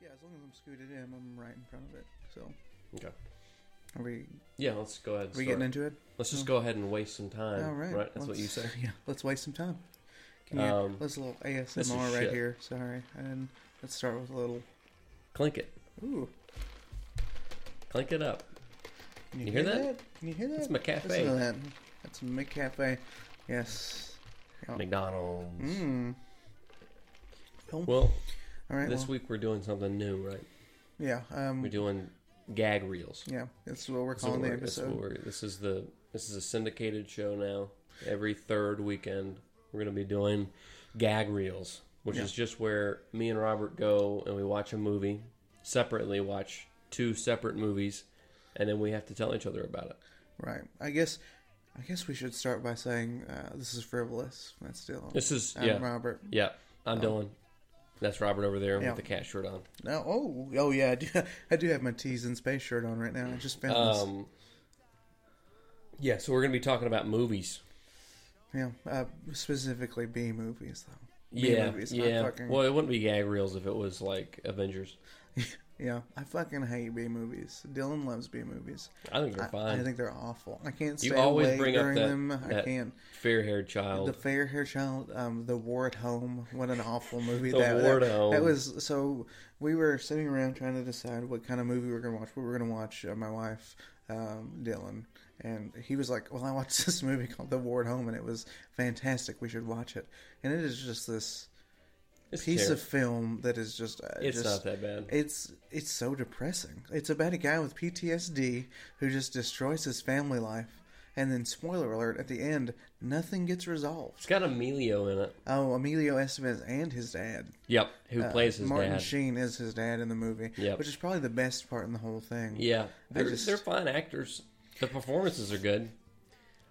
Yeah, as long as I'm scooted in, I'm right in front of it. So, Okay. are we Yeah, let's go ahead. And are we start. getting into it? let's just go ahead and waste some time. All right. Right. That's what you let's- say. Yeah, let's waste some time. Can you, Um, let's a little ASMR right shit. here. Sorry, and let's start with a little. Clink it. Ooh, Clink it up. can you, You hear that? Can you hear that? That's McCafe. Listen to that. That's McCafe. Yes. Yeah. McDonald's. Well, Well, all right. this well, week we're doing something new, right? yeah. Um. We're doing gag reels. Yeah. That's what we're This is calling what the we're- this is episode. This is the this is a syndicated show now. Every third weekend, we're going to be doing gag reels, which Yeah. is just where me and Robert go and we watch a movie separately, watch two separate movies, and then we have to tell each other about it. Right. I guess. I guess we should start by saying uh, this is frivolous. That's still. This is I'm yeah, Robert. yeah. I'm Oh. Dylan. That's Robert over there Yeah. with the cat shirt on. No. Oh. Oh yeah. I do, I do have my tees and space shirt on right now. I just found this. Um, yeah, so we're going to be talking about movies. Yeah. Uh, specifically B movies though. B Yeah, movies, not yeah. fucking- Well, it wouldn't be gag reels if it was like Avengers. Yeah. I fucking hate B movies. Dylan loves B movies. I think they're I, fine. I think they're awful. I can't stay You always awake bring up during that- them. I can't. fair-haired child. The fair haired Child, um, The War at Home. What an awful movie The that, War that, at Home. that was. So we were sitting around trying to decide what kind of movie we were going to watch. We were going to watch uh, my wife, um, Dylan, and he was like, "Well, I watched this movie called The War at Home, and it was fantastic. We should watch it." And it is just this It's piece terrible. of film that is just. Uh, It's just, not that bad. It's it's so depressing. It's about a guy with PTSD who just destroys his family life, and then spoiler alert at the end, nothing gets resolved. It's got Emilio in it. Oh, Emilio Estevez and his dad. Yep, who Uh, plays his Martin dad. Sheen is his dad in the movie, Yep. which is probably the best part in the whole thing. yeah, they're just- they're fine actors. The performances are good.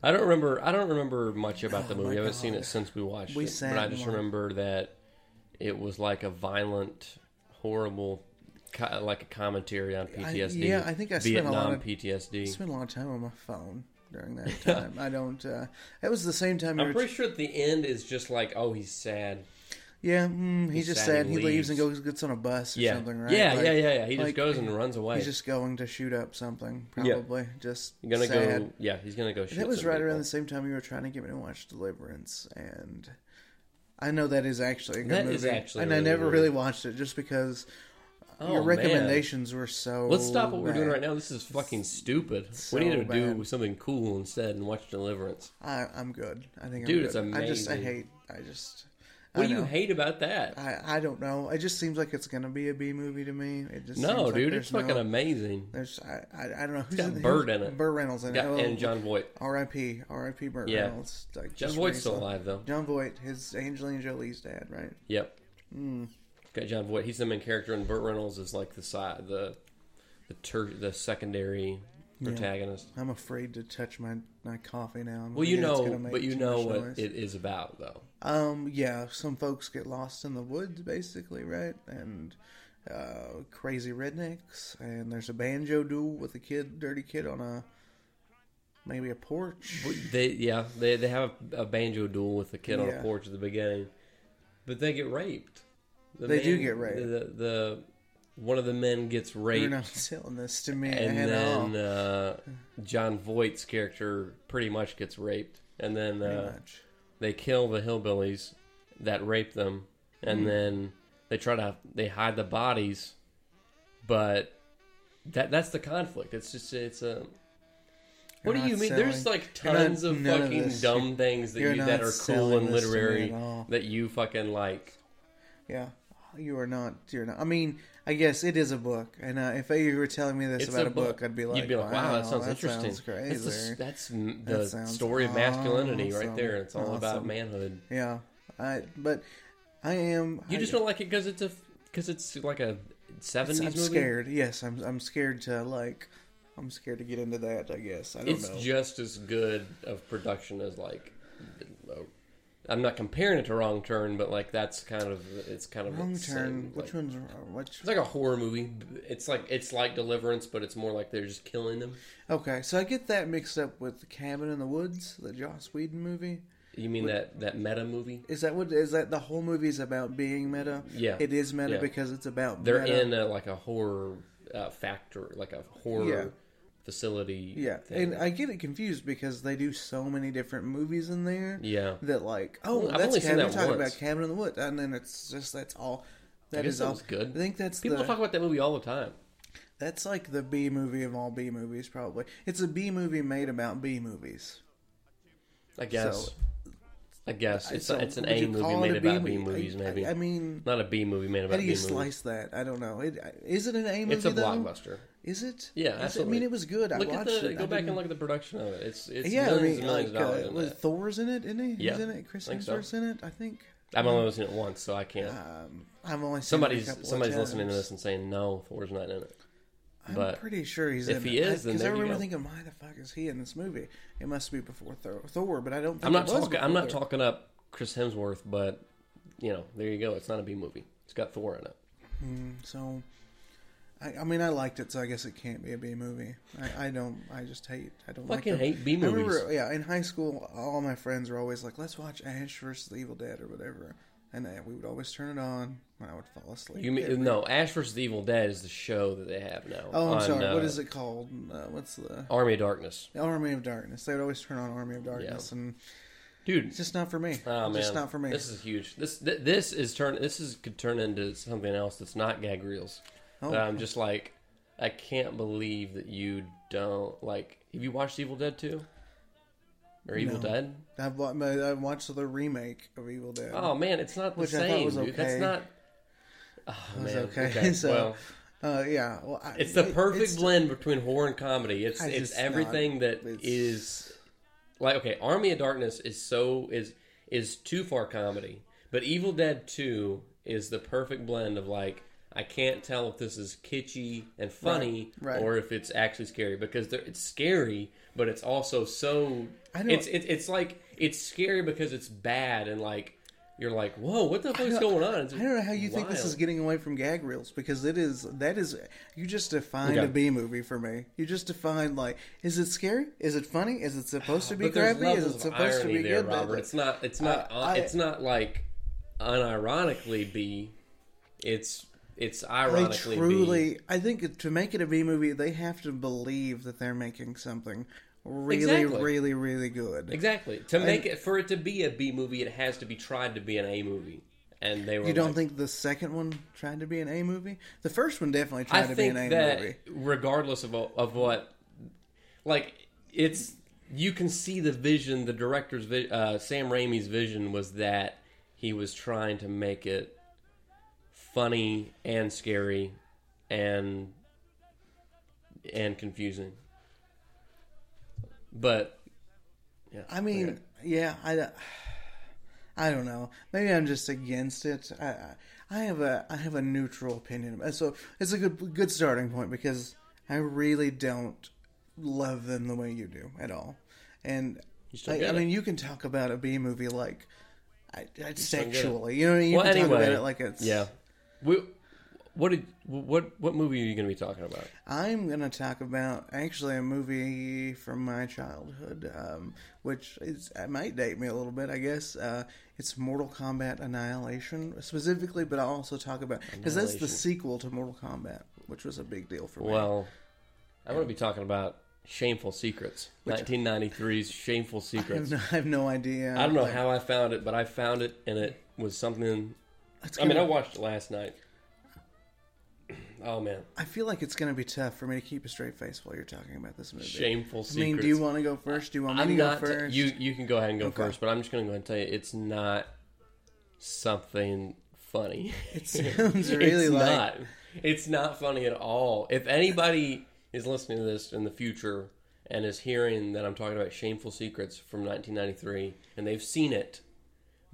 I don't remember. I don't remember much about the Oh, movie. my I haven't seen it since we watched We it. But I just remember that it was like a violent, horrible, co- like a commentary on PTSD. yeah, I think I spent a Vietnam lot of- I PTSD. spent a lot of time on my phone during that time. I don't. Uh, it was the same time. I'm were- pretty sure at the end is just like, oh, he's sad. yeah, mm, he's He's just sad sad. He leaves and goes gets on a bus or Yeah, something, right? yeah, Like, yeah, yeah, yeah. He just like, goes and runs away. He's just going to shoot up something, Yeah. probably. Just He's gonna sad. go. Yeah, he's gonna go. Shoot That was right people. around the same time you were trying to get me to watch Deliverance, and I know that is actually a good That movie. is actually and I never good really watched it just because Oh, your man. recommendations were so. Let's stop what we're doing right now. This is fucking stupid. So we need to bad. do something cool instead and watch Deliverance. I, I'm good. I think, Dude, I'm it's good. I just, I hate. I just. What do you hate about that? I, I don't know. It just seems like it's gonna be a B movie to me. It just no, seems dude, there's it's fucking no, amazing. There's I, I, I don't know who's got in, who's- in it. Burt Reynolds in Yeah, it. Oh, and Jon Voight. R.I.P. R.I.P. Burt Yeah. Reynolds. Like Jon Voight's still alive though. Jon Voight, his Angelina Jolie's dad, right? Yep. Mm. Got Jon Voight. He's the main character, and Burt Reynolds is like the side, the the ter- the secondary Yeah. protagonist. I'm afraid to touch my, my coffee now. I'm Well, you know, but you know what noise. it is about, though. Um, yeah, some folks get lost in the woods, basically, right? And uh, crazy rednecks, and there's a banjo duel with a kid, dirty kid, on a maybe a porch. They yeah, they they have a, a banjo duel with a kid on a porch at the beginning, but they get raped. The They do get raped. The, the one of the men gets You're raped, not selling this to me and at all. then uh, Jon Voight's character pretty much gets raped, and then uh, they kill the hillbillies that raped them, and Hmm. then they try to they hide the bodies, but that that's the conflict. It's just it's a. What You're do you mean? There's like you're not- tons of none of fucking dumb things that You're you that are cool and this to me literary that you fucking like. Yeah, you are not. You're not. I mean, I guess it is a book, and uh, if you were telling me this It's about a a book, I'd be like, You'd be like, wow, that sounds that interesting. Sounds It's the crazy. that's m- That the sounds story of masculinity right awesome. there. It's all about manhood. Yeah, I. But I am. You I, just don't like it because it's a because it's like a it's- seventies I'm movie. scared. Yes, I'm. I'm scared to like. I'm scared to get into that. I guess I don't It's know. just as good of production as like. I'm not comparing it to Wrong Turn, but like that's kind of it's kind of Wrong same, turn. like- Which one's wrong which? It's like a horror movie. It's like it's like Deliverance, but it's more like they're just killing them. Okay, so I get that mixed up with the Cabin in the Woods, the Joss Whedon movie. You mean that that meta movie? Is that what is that the whole movie is about being meta? Yeah. It is meta Yeah. because it's about They're meta. in a, like a horror uh, factor, like a horror Yeah. Facility. Yeah, thing. and I get it confused because they do so many different movies in there yeah. that like, oh, Well, I've that's only seen cabin. that talking about Cabin in the Woods, and then it's just that's all. Guess is all. good. I think that's People the, talk about that movie all the time. that's like the B movie of all B movies. Probably it's a B movie made about B movies. I guess. So- I guess it's So it's an A movie made a about B movie? movies, maybe. I, I mean, Not a B movie made about. how do B you movies. slice that? I don't know. It, is it an A movie? It's a though? blockbuster. Is it? Yeah, Is it- I mean, it was good. I Look at watched the it. go I back and look at the production of it. It's it's yeah, I mean, and millions like, of dollars uh, in was. Thor's in it? Isn't he? Yeah, He's in it. Chris think so. Hemsworth's in it. I think. I've only seen it once, so I can't. Um, I've only seen it a somebody's somebody's listening to this and saying no, Thor's not in it. I'm but pretty sure he's if in he it. is, then because I you remember thinking, why the fuck is he in this movie? It must be before Thor, Thor but I don't. think I'm not talking. I'm not Thor. talking up Chris Hemsworth, but you know, there you go. It's not a B movie. It's got Thor in it. So, I, I mean, I liked it, so I guess it can't be a B movie. I, I don't. I just hate. I don't like Fucking them. hate B movies. remember, yeah, in high school, all my friends were always like, "Let's watch Ash versus the Evil Dead" or whatever, and uh, we would always turn it on, and I would fall asleep. You mean no? Ash vs. the Evil Dead is the show that they have now. Oh, I'm on, sorry. uh, what is it called? Uh, what's the Army of Darkness, Army of Darkness? They would always turn on Army of Darkness, and dude. it's just not for me. Oh It's man, just not for me. This is huge. This th- this is turn. This is could turn into something else that's not gag reels. Oh. That I'm just like, I can't believe that you don't like. Have you watched Evil Dead 2? Or Evil No. Dead? I've, I watched the remake of Evil Dead. Oh man, it's not the Which I thought same, was dude. That's not. Oh It was man, okay. So, well, Uh, yeah, well, I, it's the perfect it's- blend between horror and comedy. It's I it's everything not- that it's- is like okay. Army of Darkness is so is is too far comedy, but Evil Dead Two is the perfect blend of like. I can't tell if this is kitschy and funny Right, right. or if it's actually scary because there- it's scary, but it's also so. I don't- It's it, it's like it's scary because it's bad and like you're like whoa what the fuck's don't- going on? It's I don't know how you think this is getting away from gag reels because it is. That is, you just defined Okay. a B movie for me. You just defined like, is it scary? Is it funny? Is it supposed to be crappy? Is it supposed to be there, good? Robert. It's not. It's not. Uh, I- it's not like unironically B. It's it's ironically They truly. I think to make it a B movie, they have to believe that they're making something really, Exactly. really, really good. Exactly. To make it for it to be a B movie, it has to be tried to be an A movie, and they were. You don't like- think the second one tried to be an A movie? The first one definitely tried I to be an A that movie. regardless of of what, like it's you can see the vision. The director's uh, Sam Raimi's vision was that he was trying to make it funny and scary and and confusing. But yeah, I mean, okay. yeah, I, I don't know. Maybe I'm just against it. I, I- have a I have a neutral opinion. Uh, so it's a good good starting point because I really don't love them the way you do at all. And I, I mean, you can talk about a B movie like I, I, still get it. sexually. You know, what I mean? you well, can talk anyway, about it like it's yeah. We, what did what what movie are you going to be talking about? I'm going to talk about actually a movie from my childhood, um, which is it might date me a little bit, I guess. Uh, it's Mortal Kombat Annihilation specifically, but I'll also talk about because that's the sequel to Mortal Kombat, which was a big deal for me. Well, I'm going to be talking about Shameful Secrets, 1993's Shameful I have, Secrets. no, I have no idea. I don't know Like, how I found it, but I found it, and it was something. I mean, I watched it last night. Oh man, I feel like it's going to be tough for me to keep a straight face while you're talking about this movie. Shameful I Secrets. mean, do you want to go first? Do you want me I'm to go not. first? you you can go ahead and go Okay. first, but I'm just going to go ahead and tell you it's not something funny. It sounds really it's like not. It's not funny at all. If anybody is listening to this in the future and is hearing that I'm talking about Shameful Secrets from 1993 and they've seen it,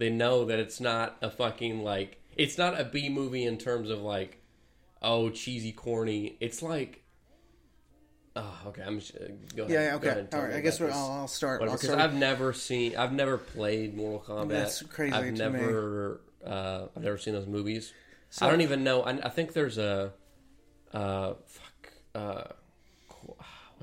they know that it's not a fucking like it's not a B movie in terms of like oh cheesy corny. It's like oh okay I'm just, uh, go ahead. yeah, okay. All right, I guess we're. I'll, I'll start. Whatever, I'll because start I've never seen, I've never played Mortal Kombat. That's crazy I've to me. never, uh, I've never seen those movies. So- I don't even know. I, I think there's a, uh, fuck, uh,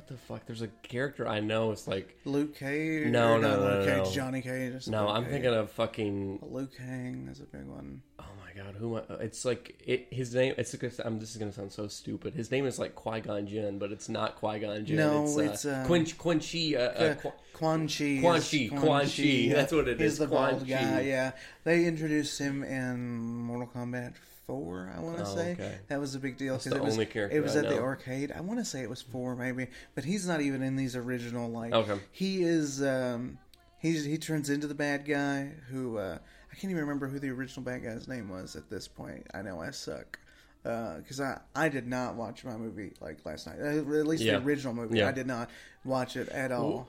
what the fuck? There's a character I know. It's like Luke Cage. No, no, no, Luke no, Cage. no. Johnny Cage. no. Luke I'm Cage. thinking of fucking. Luke Kang is a big one. Oh my god, who? Am I, it's like it, his name. It's. I'm. This is gonna sound so stupid. His name is like Qui Gon Jinn, but it's not Qui Gon Jinn. No, it's, it's, uh, um, Quan Quan Chi. Uh, uh, Quan Chi. Quan Chi, Quan Chi, yeah. that's what it He's is, the Quan bald Chi. guy. Yeah, they introduced him in Mortal Kombat Four. I want to Oh, say okay. that was a big deal That's because the it was it was I at the arcade. I want to say it was four maybe, but he's not even in these original. Like Okay. he is. um He's he turns into the bad guy who uh I can't even remember who the original bad guy's name was at this point. I know I suck because I I did not watch my movie like last night. Uh, At least Yeah. the original movie, Yeah. I did not watch it at all.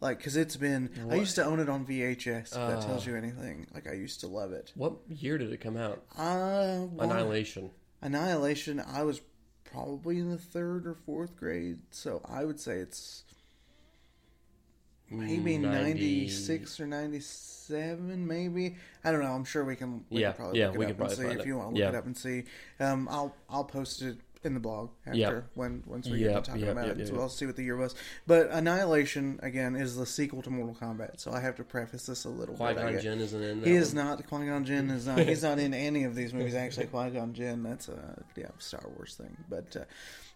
Like, cause it's been. I used to own it on VHS. If that Uh. tells you anything. Like, I used to love it. what year did it come out? Uh, well, Annihilation. Annihilation. I was probably in the third or fourth grade, so I would say it's maybe 90 ninety six or ninety seven. Maybe I don't know. I'm sure we can. We Yeah, can probably yeah, look it we up can probably and see find if it. you want to look Yeah. it up and see. Um, I'll I'll post it in the blog after Yep. when once we Yep, get to talking yep, about it. so yep. I'll see what the year was. But Annihilation again is the sequel to Mortal Kombat, so I have to preface this a little Qui Gon. Jinn isn't in that He is one? not Qui Gon Jinn is not. He's not in any of these movies. Actually, Qui Gon Jinn. That's a yeah Star Wars thing. But uh,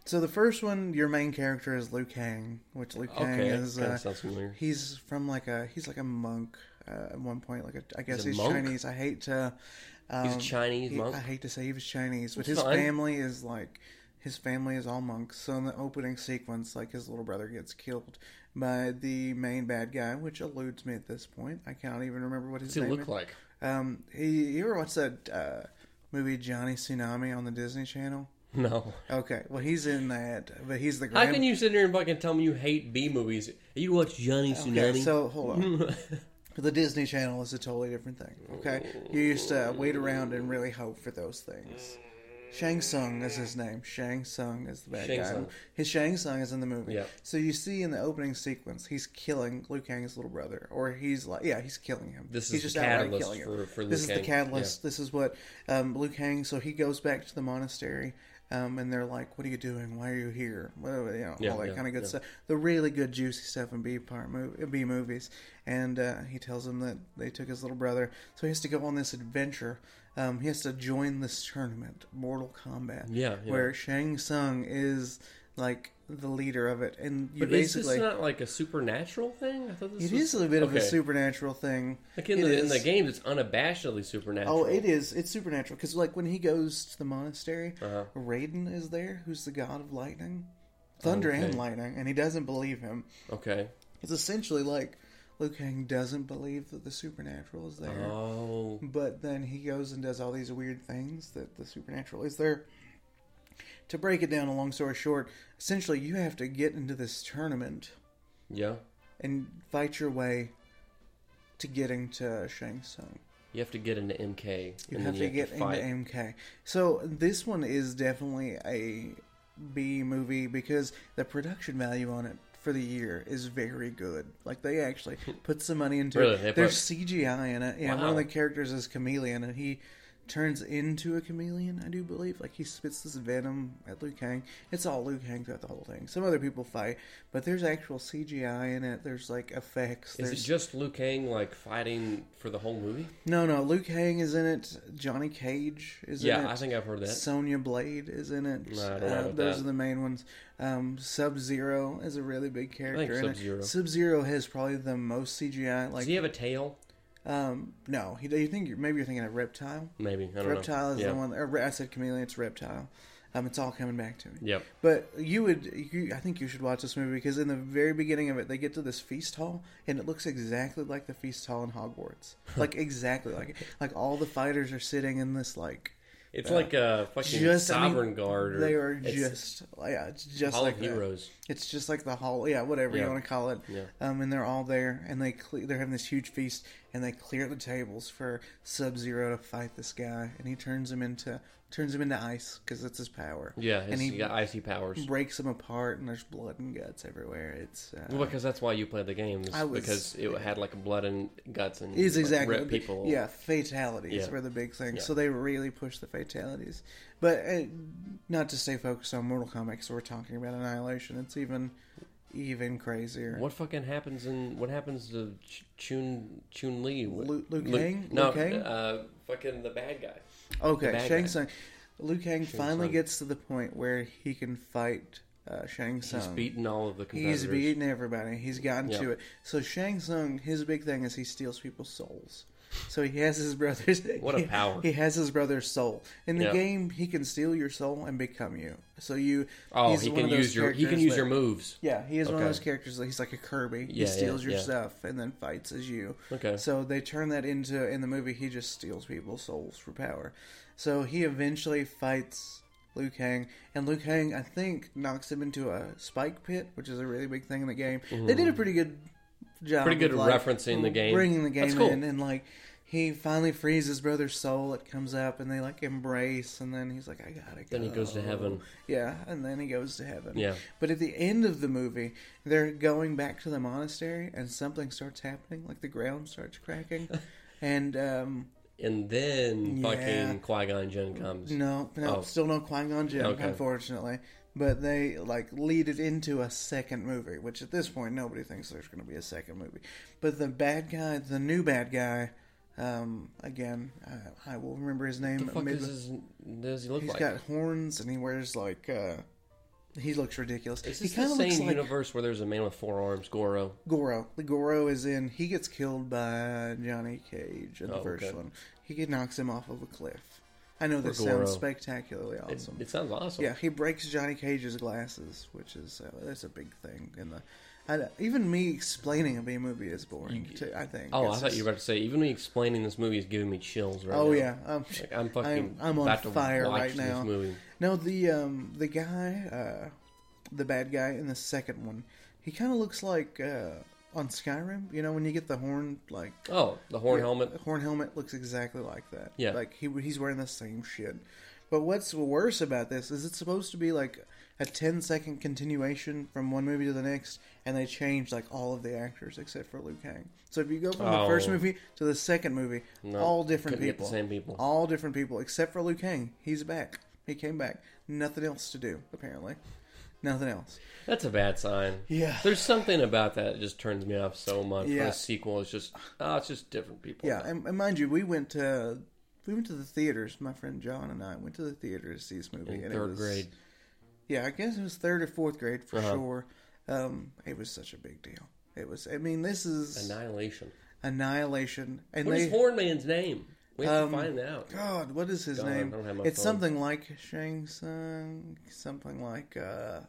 so the first one, your main character is Liu Kang, which Liu Kang Okay, is. Uh, sounds familiar. he's from like a he's like a monk uh, at one point. Like a, I guess a he's? Chinese. I hate to. Um, He's a Chinese he- monk? I hate to say he was Chinese, but That's his fine. family is like his family is all monks. So in the opening sequence, like his little brother gets killed by the main bad guy, which eludes me at this point. I can't even remember what his What's he name look is. like? Um, he, you ever watch that uh, movie Johnny Tsunami on the Disney Channel? No. Okay, well he's in that, but he's the How can you sit here and fucking tell me you hate B movies? You watch Johnny Okay, Tsunami? so hold on. the Disney Channel is a totally different thing. Okay, you used to wait around and really hope for those things. Shang Tsung is his name. Shang Tsung is the bad Shang guy. Tsung. His Shang Tsung is in the movie. Yeah. So you see in the opening sequence, he's killing Liu Kang's little brother, or he's like, yeah, he's killing him. This he's is just the catalyst killing him. for- for Liu this is the catalyst. This is what um, Liu Kang. So he goes back to the monastery. Um, and they're like, "What are you doing? Why are you here?" Well, you know, Yeah, all that yeah, kind of good yeah. stuff. The really good, juicy stuff in B part movie, B movies. And uh, he tells them that they took his little brother, so he has to go on this adventure. Um, he has to join this tournament, Mortal Kombat, Yeah, yeah. where Shang Tsung is like the leader of it, and you but is basically this not like a supernatural thing? I thought this it was... is a bit of a supernatural thing. Like in It the, in the games, it's unabashedly supernatural. Oh, it is. It's supernatural because, like, when he goes to the monastery, Uh-huh. Raiden is there, who's the god of lightning, thunder and lightning, and he doesn't believe him. Okay. It's essentially like Liu Kang doesn't believe that the supernatural is there, Oh. but then he goes and does all these weird things that the supernatural is there. To break it down, a long story short, essentially you have to get into this tournament Yeah. and fight your way to getting to Shang Tsung. You have to get into MK. You and have then to get fight. into MK. So this one is definitely a B movie because the production value on it for the year is very good. Like they actually put some money into Really? it. There's CGI in it. Yeah, one of the characters is chameleon, and he turns into a chameleon. I do believe. Like he spits this venom at Liu Kang. It's all Liu Kang throughout the whole thing. Some other people fight, but there's actual CGI in it. There's like effects. Is There's it just Liu Kang like fighting for the whole movie? no, no. Luke Kang is in it. Johnny Cage is in it. Yeah, I think I've heard that. Sonya Blade is in it. No, I don't know Uh, those that. are the main ones. Um, Sub Zero is a really big character. in Sub-Zero. it. Sub Zero has probably the most CGI. Like, Does he have a tail? Um, no, he. You think you're, maybe you're thinking of Reptile? Maybe. I don't Reptile know. is yeah. the one. Or I said Chameleon. It's Reptile. Um, it's all coming back to me. Yep. But you would, you, I think you should watch this movie because in the very beginning of it, they get to this feast hall, and it looks exactly like the feast hall in Hogwarts. like exactly like it. Like all the fighters are sitting in this like It's like a fucking just I mean, Sovngarde. Or They are just yeah, it's just Hall like of that. Heroes. It's just like the hall, yeah, whatever Yeah. you want to call it. Yeah. Um, and they're all there, and they cle- they're having this huge feast, and they clear the tables for Sub Zero to fight this guy, and he turns him into turns him into ice because it's his power. Yeah, and he he got icy powers. breaks him apart, and there's blood and guts everywhere. It's uh, Well, because that's why you played the games was- because it had like blood and guts and is like, exactly people. Yeah, fatalities Yeah. were the big thing. Yeah. So they really pushed the fatalities. But uh, not to stay focused on Mortal Kombat, because we're talking about Annihilation. It's even even crazier. What fucking happens in what happens to Ch- Chun Chun Li? Liu, Liu Lu- Kang? No, Liu Kang? uh, fucking the bad guy. okay, bad Shang. Tsung. Liu Kang Shang finally Tsung. gets to the point where he can fight uh, Shang Tsung. He's beaten all of the competitors. He's beaten everybody. He's gotten Yeah. to it. So Shang Tsung, his big thing is he steals people's souls. So he has his brother's. What a he- power. He has his brother's soul. In the Yeah. game, he can steal your soul and become you. So you. Oh, he's he can use your he can use that- your moves. Yeah, he is one of those characters that he's like a Kirby. Yeah, he yeah, steals your yeah. stuff and then fights as you. Okay. So they turn that into in the movie. He just steals people's souls for power. So he eventually fights Liu Kang, and Liu Kang, I think, knocks him into a spike pit, which is a really big thing in the game. They did a pretty good job. Pretty good of, like, referencing the game. bringing the game cool. in, and like. He finally frees his brother's soul. It comes up, and they like embrace, and then he's like, "I gotta go." Then he goes to heaven. Yeah, and then he goes to heaven. Yeah. But at the end of the movie, they're going back to the monastery, and something starts happening. Like the ground starts cracking, and um, And then Yeah. fucking Qui Gon Jinn comes. no, no, Oh. still no Qui Gon Jinn, Okay. unfortunately. But they like lead it into a second movie, which at this point nobody thinks there's going to be a second movie. But the bad guy, the new bad guy, um, again, I, I will remember his name. What the fuck mid- is his, does he look He's like? got horns and he wears like. uh He looks ridiculous. is he this kind the same like universe where there's a man with four arms, Goro? Goro. The Goro is in. He gets killed by Johnny Cage in the Oh, first okay. one. He knocks him off of a cliff. I know this Goro. sounds spectacularly awesome. it sounds awesome. yeah, he breaks Johnny Cage's glasses, which is uh, that's a big thing in the. I, even me explaining a B movie is boring. too, I think. Oh, I It's thought you were about to say. Even me explaining this movie is giving me chills right now. Oh now. yeah, um, Like, I'm fucking. I'm, I'm on about to fire right now. This movie. No, the um the guy, uh, the bad guy in the second one, he kind of looks like uh, on Skyrim. You know, when you get the horn like Oh, the horn Yeah, helmet. The horn helmet looks exactly like that. Yeah. like he he's wearing the same shit. But what's worse about this is it's supposed to be like a 10 second continuation from one movie to the next, and they changed like all of the actors except for Liu Kang. So if you go from the first Oh. movie to the second movie, No, all different people, same people. all different people except for Liu Kang. He's back. He came back. Nothing else to do apparently. Nothing else. That's a bad sign. Yeah. There's something about that that just turns me off so much. For Yeah. a sequel, it's just oh, it's just different people. Yeah, and, and mind you, we went to we went to the theaters. My friend John and I went to the theater to see this movie. in and it third was- grade. Yeah, I guess it was third or fourth grade for Uh-huh. sure. Um, it was such a big deal. It was. I mean, this is Annihilation. Annihilation, and What they. is Hornman's name? We have Um, to find out. God, what is his God, I name? don't have my It's phone. something like Shang Tsung, something like. uh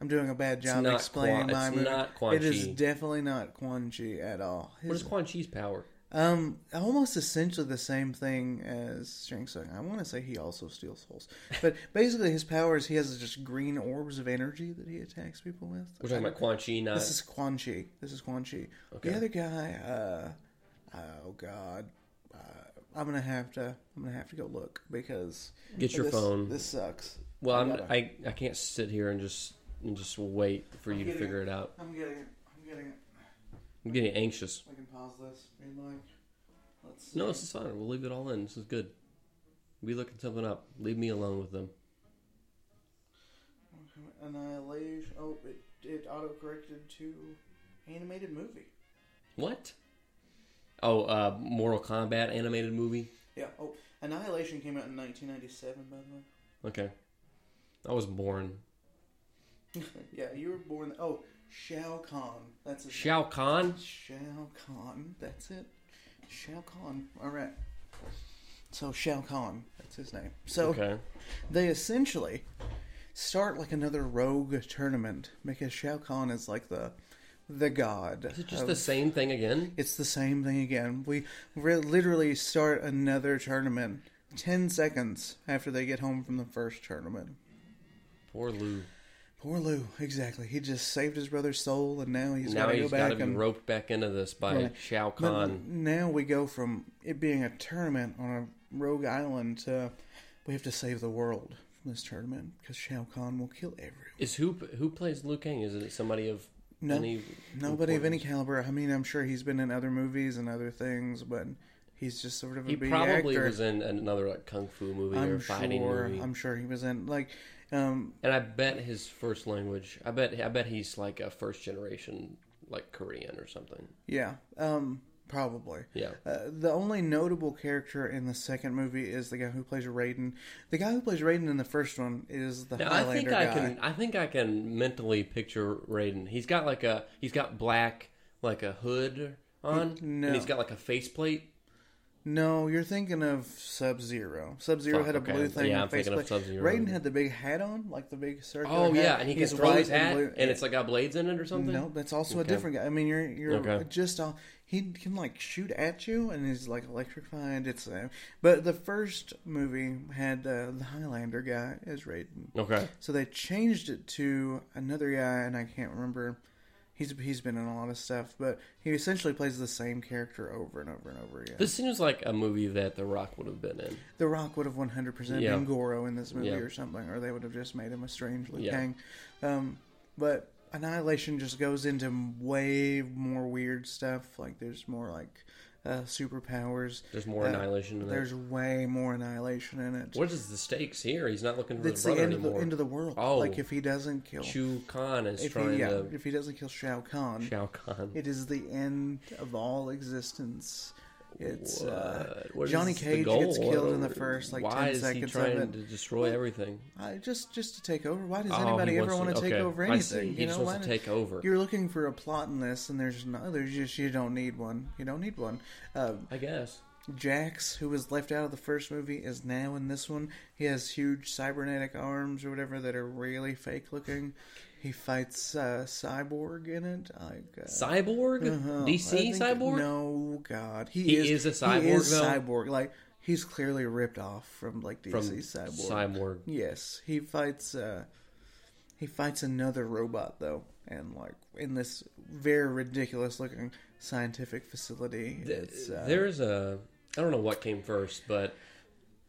I'm doing a bad job explaining Quan- my it's movie. not Quan it is Chi. definitely not Quan Chi at all. What His- is Quan Chi's power? Um, almost essentially the same thing as Shang Tsung. I want to say he also steals souls, but basically his power is he has just green orbs of energy that he attacks people with. We're talking about Quan Chi, not This is Quan Chi. This is Quan Chi. Okay. The other guy, uh, oh god, I'm gonna have to. I'm gonna have to go look because Get your this, phone. This sucks. Well, I I'm, gotta- I I can't sit here and just and just wait for you to figure it out. I'm getting it. I'm getting it. I'm getting anxious. We can pause this. Like, let's. No, see. this is fine. We'll leave it all in. This is good. Be looking something up. Leave me alone with them. Annihilation. Oh, it it auto corrected to animated movie. What? Oh, uh, Mortal Kombat animated movie. Yeah. Oh, Annihilation came out in 1997, by the way. Okay, I was born. yeah, you were born. Oh, Shao Kahn. That's his Shao Kahn. Shao Kahn. That's it. Shao Kahn. All right. So Shao Kahn. That's his name. So Okay. they essentially start like another rogue tournament because Shao Kahn is like the the god. Is it just of- the same thing again? It's the same thing again. We re- literally start another tournament 10 seconds after they get home from the first tournament. Poor Lou. Poor Lou, exactly. He just saved his brother's soul, and now he's now got to go he's got to back be and roped back into this by Right. Shao But Kahn. now we go from it being a tournament on a rogue island to we have to save the world from this tournament because Shao Kahn will kill everyone. Is who who plays Liu Kang? Is it somebody of No, any Nobody of any caliber. I mean, I'm sure he's been in other movies and other things, but he's just sort of a He probably actor. was in another like kung fu movie or I'm fighting sure. movie. I'm sure he was in like. Um, And I bet his first language. I bet. I bet he's like a first generation, like Korean or something. yeah. Um, probably. Yeah. Uh, the only notable character in the second movie is the guy who plays Raiden. The guy who plays Raiden in the first one is the Now, I think Highlander I guy. can. I think I can mentally picture Raiden. He's got like a. He's got black like a hood on, No. and he's got like a faceplate. No, you're thinking of Sub Zero. Sub Zero had a okay. blue thing. Yeah, and I'm thinking of faceplate. Sub-Zero. Raiden had the big hat on, like the big circular. Oh hat. yeah, and he can throw his and hat, blue. and it's like got blades in it or something. No, that's also Okay. a different guy. I mean, you're you're Okay. just all, he can like shoot at you, and he's like electrified. It's uh, but the first movie had uh, the Highlander guy as Raiden, Okay. so they changed it to another guy, and I can't remember. He's he's been in a lot of stuff, but he essentially plays the same character over and over and over again. This seems like a movie that The Rock would have been in. The Rock would have 100% Yeah. been Goro in this movie Yeah. or something, or they would have just made him a strange Liu Yeah. Um, but Annihilation just goes into way more weird stuff. Like there's more like uh, superpowers. There's more Uh, annihilation in There's it. way more annihilation in it. What is the stakes here? He's not looking for It's the brother end of the end of the world. Oh. Like if he doesn't kill, Chu Khan is if trying he yeah, to if he doesn't kill Shao Kahn, Shao Kahn. it is the end of all existence. It's uh, Johnny Cage gets killed in the first, like, Why 10 is seconds he of trying it. to destroy everything? I, just just to take over. Why does Oh, anybody ever want to take okay. over anything? He you just know, wants why to take over. You're looking for a plot in this, and there's no. There's just you don't need one. You don't need one. Uh, I guess. Jax, who was left out of the first movie, is now in this one. He has huge cybernetic arms or whatever that are really fake looking. He fights uh, Cyborg in it. Like uh, Cyborg? uh-huh. DC think- Cyborg? No, God, he, He is, is a cyborg, He is though? cyborg. Like he's clearly ripped off from like DC From Cyborg. Cyborg. Yes, he fights. uh He fights another robot though, and like in this very ridiculous looking scientific facility. It's uh, There's a. I don't know what came first, but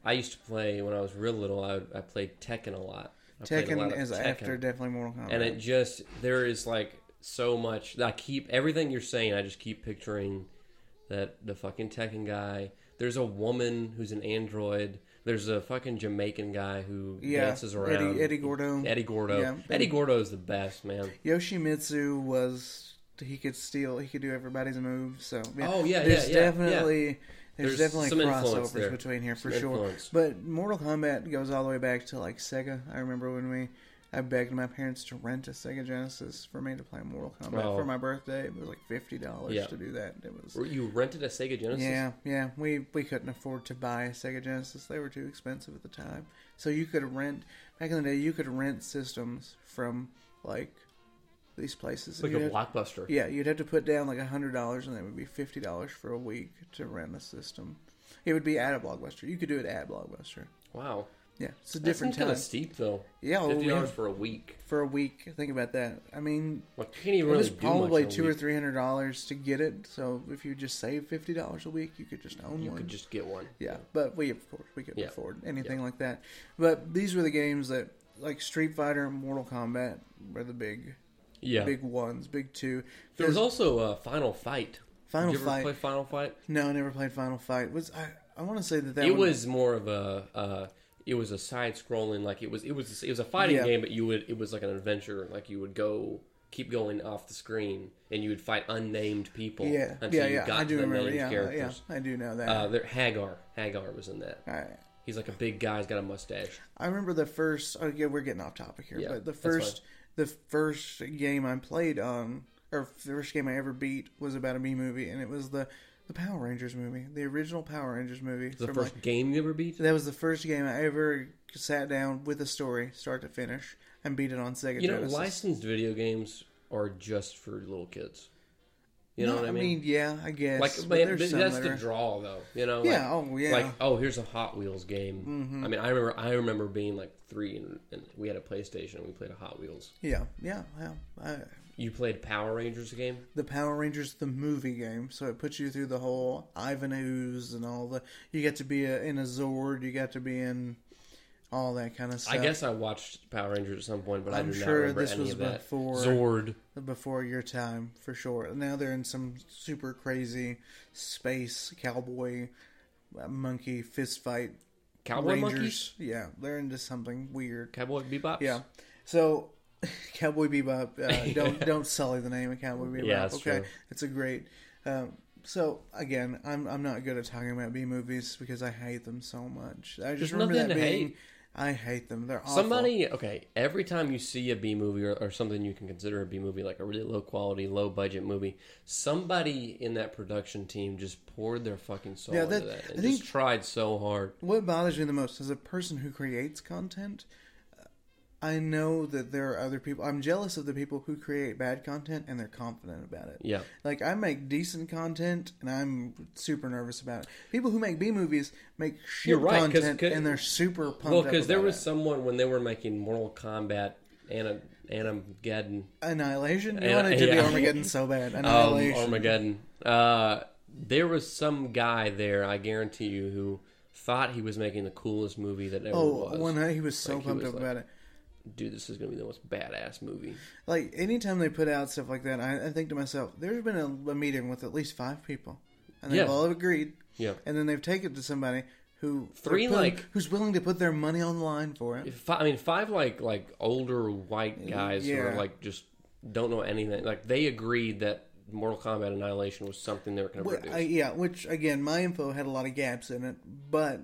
I used to play when I was real little. I, I played Tekken a lot. I played a lot Tekken is Tekken. after definitely Mortal Kombat. and it just there is like so much. I keep everything you're saying. I just keep picturing that the fucking Tekken guy. There's a woman who's an android. There's a fucking Jamaican guy who yeah, dances around. Eddie, Eddie Gordo. Eddie Gordo. Yeah. Eddie Gordo is the best man. Yoshimitsu was he could steal. He could do everybody's moves. So Oh, yeah, there's yeah, yeah, definitely. There's, There's definitely crossovers between here for Some sure. influence. But Mortal Kombat goes all the way back to like Sega. I remember when we, I begged my parents to rent a Sega Genesis for me to play Mortal Kombat Oh. for my birthday. It was like fifty dollars Yeah. to do that. It was You rented a Sega Genesis? yeah, yeah. We we couldn't afford to buy a Sega Genesis. They were too expensive at the time. So you could rent back in the day. You could rent systems from like these places. Like a have- blockbuster. yeah, you'd have to put down like a hundred dollars, and that would be fifty dollars for a week to rent a system. It would be at a blockbuster. You could do it at blockbuster. Wow. Yeah, it's a different seems kind of steep though. Yeah, well, Fifty dollars for a week. for a week. Think about that. I mean, Like, you can't even it really was probably two or three hundred dollars to get it. So if you just save fifty dollars a week, you could just own You one. You could just get one. Yeah, but we of course we couldn't Yeah. afford anything like that. But these were the games that like Street Fighter, and Mortal Kombat were the big, Yeah. big ones, big two. There was There's- also a Final Fight. Final Did you ever Fight. play Final Fight? No, I never played Final Fight. Was I? I want to say that that it was more of a. Uh, it was a side-scrolling, like it was. It was. It was a fighting Yeah. game, but you would. It was like an adventure. Like you would go, keep going off the screen, and you would fight unnamed people. Yeah, until yeah, you yeah. got I to do the remember. named Yeah, characters. yeah, I do know that. Uh, there, Haggar. Haggar was in that. All right. He's like a big guy. He's got a mustache. I remember the first. Oh yeah, we're getting off topic here, Yeah, but the first, the first game I played on, or the first game I ever beat was about a B movie, and it was the the Power Rangers movie, the original Power Rangers movie. The first like- game you ever beat. that was the first game I ever sat down with a story, start to finish, and beat it on Sega You know, Genesis. licensed video games are just for little kids. You know No, what I mean? yeah, I guess. like, man, there's th- some that's that the draw, though. You know? Yeah, Like, oh yeah. like oh here's a hot wheels game Mhm. i mean i remember i remember being like three and, and we had a playstation and we played a hot wheels yeah, yeah, yeah. I, you played power rangers game the Power Rangers the movie game, so it puts you through the whole Ivan Ooze and all the. You get to be a, in a Zord. You got to be in all that kind of stuff. i guess i watched power rangers at some point but i I'm do not sure remember this any was of that before- zord before your time for sure. Now they're in some super crazy space cowboy uh, monkey fist fight. cowboy Rangers. monkeys Yeah, they're into something weird. cowboy bebop Yeah. So, Cowboy Bebop. Uh, don't don't sully the name of Cowboy Bebop. Yeah, okay, true. it's a great. Um, so again, I'm I'm not good at talking about B movies because I hate them so much. I just There's remember nothing that to being. hate. I hate them. They're awful. Somebody, okay, every time you see a B movie or, or something you can consider a B movie, like a really low quality, low budget movie, somebody in that production team just poured their fucking soul Yeah, into that- that I and think- just tried so hard. What bothers me the most as a person who creates content, I know that there are other people. I'm jealous of the people who create bad content and they're confident about it. Yeah. Like I make decent content and I'm super nervous about it. People who make B movies make shit You're right, 'cause- content 'cause- and they're super pumped Well, because there was it. someone when they were making Mortal Kombat and Armageddon, Annihilation. You wanted to be yeah. Armageddon so bad. um, Annihilation. Armageddon. Uh, there was some guy there, I guarantee you, who thought he was making the coolest movie that ever oh, was. one night he was so Like, pumped was up like- about it. Dude, this is gonna be the most badass movie. Like anytime they put out stuff like that, I, I think to myself, there's been a, a meeting with at least five people, and they've Yeah. all agreed. Yeah. and then they've taken it to somebody who Three, like- who's willing to put their money on the line for it. If fi- I mean, five like like older white guys who are like just don't know anything. Like they agreed that Mortal Kombat Annihilation was something they were going to Well, produce. I, yeah, which again, my info had a lot of gaps in it, but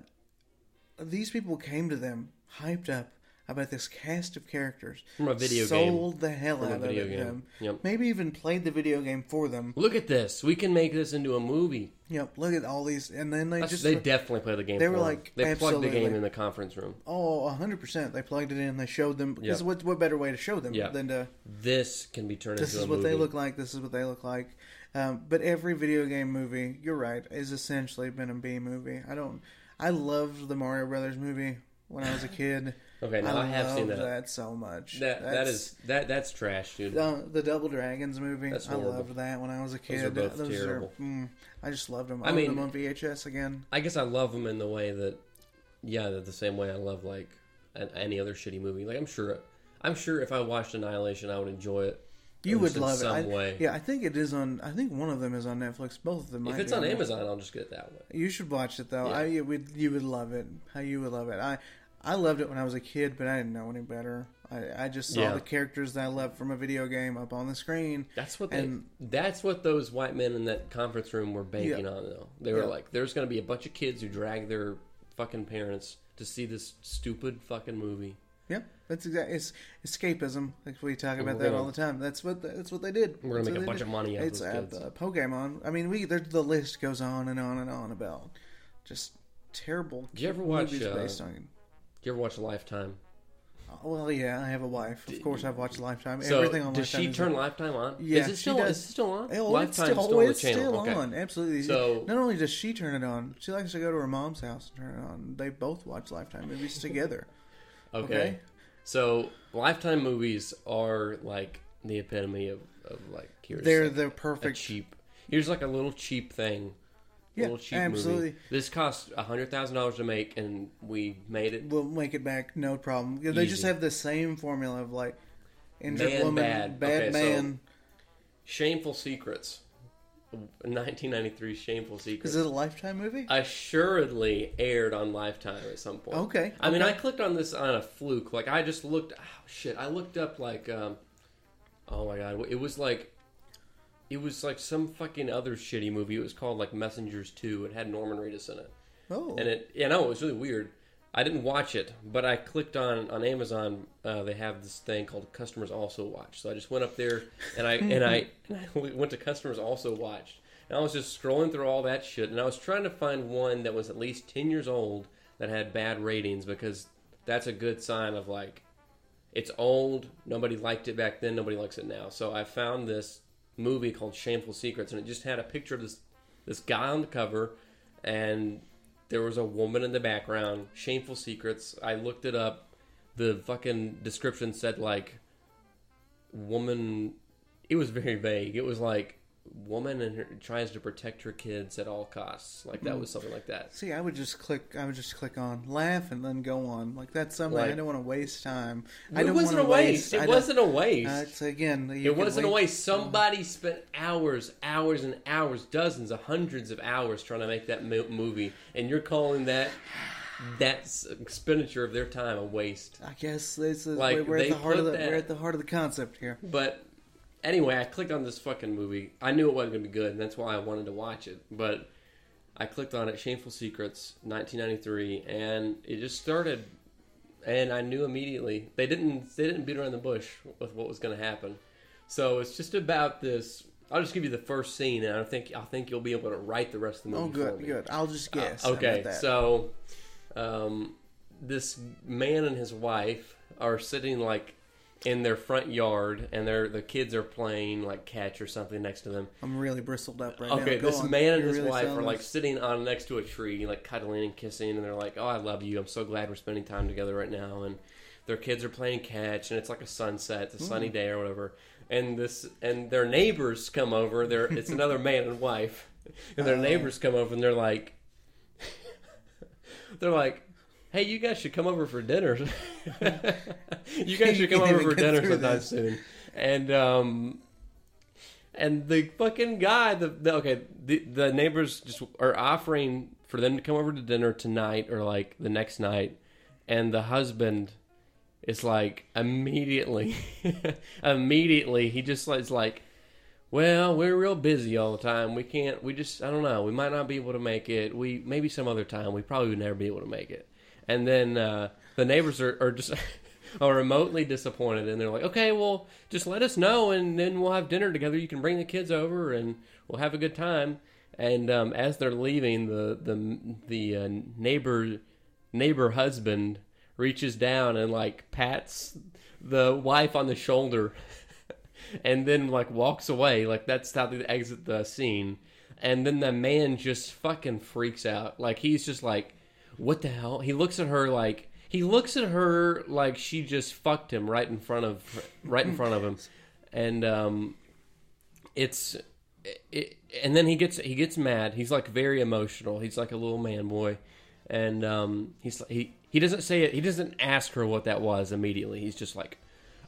these people came to them hyped up about this cast of characters From a video game. sold the hell From out video of it. game. Them. Yep. Maybe even played the video game for them. Look at this. We can make this into a movie. Yep. Look at all these, and then they That's- just they definitely play the game. they for were them. like, they plugged the game in the conference room. oh, hundred percent. They plugged it in. They showed them because Yeah. what what better way to show them Yeah. than to This can be turned this into is a what movie. they look like. This is what they look like. Um, but every video game movie, you're right, is essentially been a B movie. I don't. I loved the Mario Brothers movie when I was a kid. Okay, now I, have seen loved that. so much. That that That's- that that's trash, dude. uh, the Double Dragons movie. That's I loved that when I was a kid. Those are both terrible. mm, I just loved them. I I, mean- them on VHS again. I guess I love them in the way that, yeah, the same way I love like any other shitty movie. Like I'm sure, I'm sure if I watched Annihilation, I would enjoy it. You would love it. some I- way. Yeah, I think it is on. I think one of them is on Netflix. Both of them. If it's on. Amazon, I'll just get it that way. You should watch it though. Yeah. I you would you would love it. How you would love it. I I loved it when I was a kid, but I didn't know any better. I, I just saw Yeah. the characters that I loved from a video game up on the screen. That's what they. And- that's what those white men in that conference room were banking Yeah. on. Though they were Yeah. like, "There's going to be a bunch of kids who drag their fucking parents to see this stupid fucking movie." Yeah, that's exactly it's escapism. Like we talk about that gonna- all the time. That's what that's what they did. We're gonna That's make a bunch did. of money out of It's those uh, kids. uh, Pokemon. I mean, we the list goes on and on and on about just terrible. Did you ever watch, movies uh, based on? You ever watch Lifetime? Uh, well, yeah, I have a wife. Of course, I've watched Lifetime. So Everything on does Lifetime. she is- turn Lifetime on? Yeah, is it she still does. is it still on? Oh, Lifetime's still, still on the channel. still okay. on. Absolutely. So- not only does she turn it on, she likes to go to her mom's house and turn it on. They both watch Lifetime movies together. Okay. Okay. So Lifetime movies are like the epitome of, of like here's They're like the perfect. cheap. Here's like a little cheap thing. Yeah, little cheap absolutely. movie. This cost a hundred thousand dollars to make, and we made it. We'll make it back, no problem. They just have the same formula of like injured Man woman, bad. bad Okay, so- man. Shameful Secrets, 1993 Shameful Secrets. Is it a Lifetime movie? assuredly aired on Lifetime at some point. Okay, I mean, okay. I clicked on this on a fluke. Like, I just looked. Oh, shit. I looked up, like, um, oh my god. It was like. It was like some fucking other shitty movie. It was called, like, Messengers 2. It had Norman Reedus in it. oh, And it, yeah, no, it was really weird. I didn't watch it, but I clicked on on Amazon. Uh, they have this thing called Customers Also Watch. So I just went up there and I and I, and I went to Customers Also Watch. And I was just scrolling through all that shit, and I was trying to find one that was at least ten years old that had bad ratings because that's a good sign of like it's old. Nobody liked it back then. Nobody likes it now. So I found this movie called Shameful Secrets, and it just had a picture of this this guy on the cover, and there was a woman in the background. Shameful Secrets. I looked it up. The fucking description said like woman. It was very vague. It was like woman and her, tries to protect her kids at all costs. Like that was something like that. See, I would just click. I would just click on laugh and then go on. Like that's something I don't want to waste time. I It don't wasn't a wanna waste. It wasn't a waste. Uh, it's again. It wasn't a waste. Somebody spent hours, hours, and hours, dozens of hundreds of hours trying to make that mo- movie, and you're calling that that s- expenditure of their time a waste. I guess this is Like, we're at the heart of the that- we're at the heart of the concept here. But anyway, I clicked on this fucking movie. I knew it wasn't going to be good, and that's why I wanted to watch it. But I clicked on it, Shameful Secrets, 1993, and it just started. And I knew immediately they didn't they didn't beat around the bush with what was going to happen. So it's just about this. I'll just give you the first scene, and I think I think you'll be able to write the rest of the movie. Oh, good, good. I'll just Uh, guess. How okay, so um, this man and his wife are sitting like in their front yard, and their the kids are playing like catch or something next to them. I'm really bristled up right now. Okay, this on. man and You're his really wife are like this. sitting on next to a tree, like cuddling and kissing, and they're like, "Oh, I love you. I'm so glad we're spending time together right now." And their kids are playing catch, and it's like a sunset, it's a sunny mm. day or whatever. And this and their neighbors come over. They're it's another man and wife, and their Oh. neighbors come over, and they're like, they're like. Hey, you guys should come over for dinner. you guys should come over for dinner sometime this. soon. And um, and the fucking guy, the, the okay, the the neighbors just are offering for them to come over to dinner tonight or like the next night, and the husband is like immediately, immediately he just is like, well, we're real busy all the time. We can't. We just I don't know. We might not be able to make it. We maybe some other time. We probably would never be able to make it. And then uh, the neighbors are, are just are remotely disappointed, and they're like, okay, well, just let us know, and then we'll have dinner together. You can bring the kids over, and we'll have a good time. And um, as they're leaving, the the the uh, neighbor neighbor husband reaches down and like pats the wife on the shoulder and then like walks away like that's how they exit the scene and then the man just fucking freaks out like he's just like what the hell? He looks at her like he looks at her like she just fucked him right in front of right in front of him. And um it's it, and then he gets he gets mad. He's like very emotional. He's like a little man boy. And um he's he he doesn't say it he doesn't ask her what that was immediately. He's just like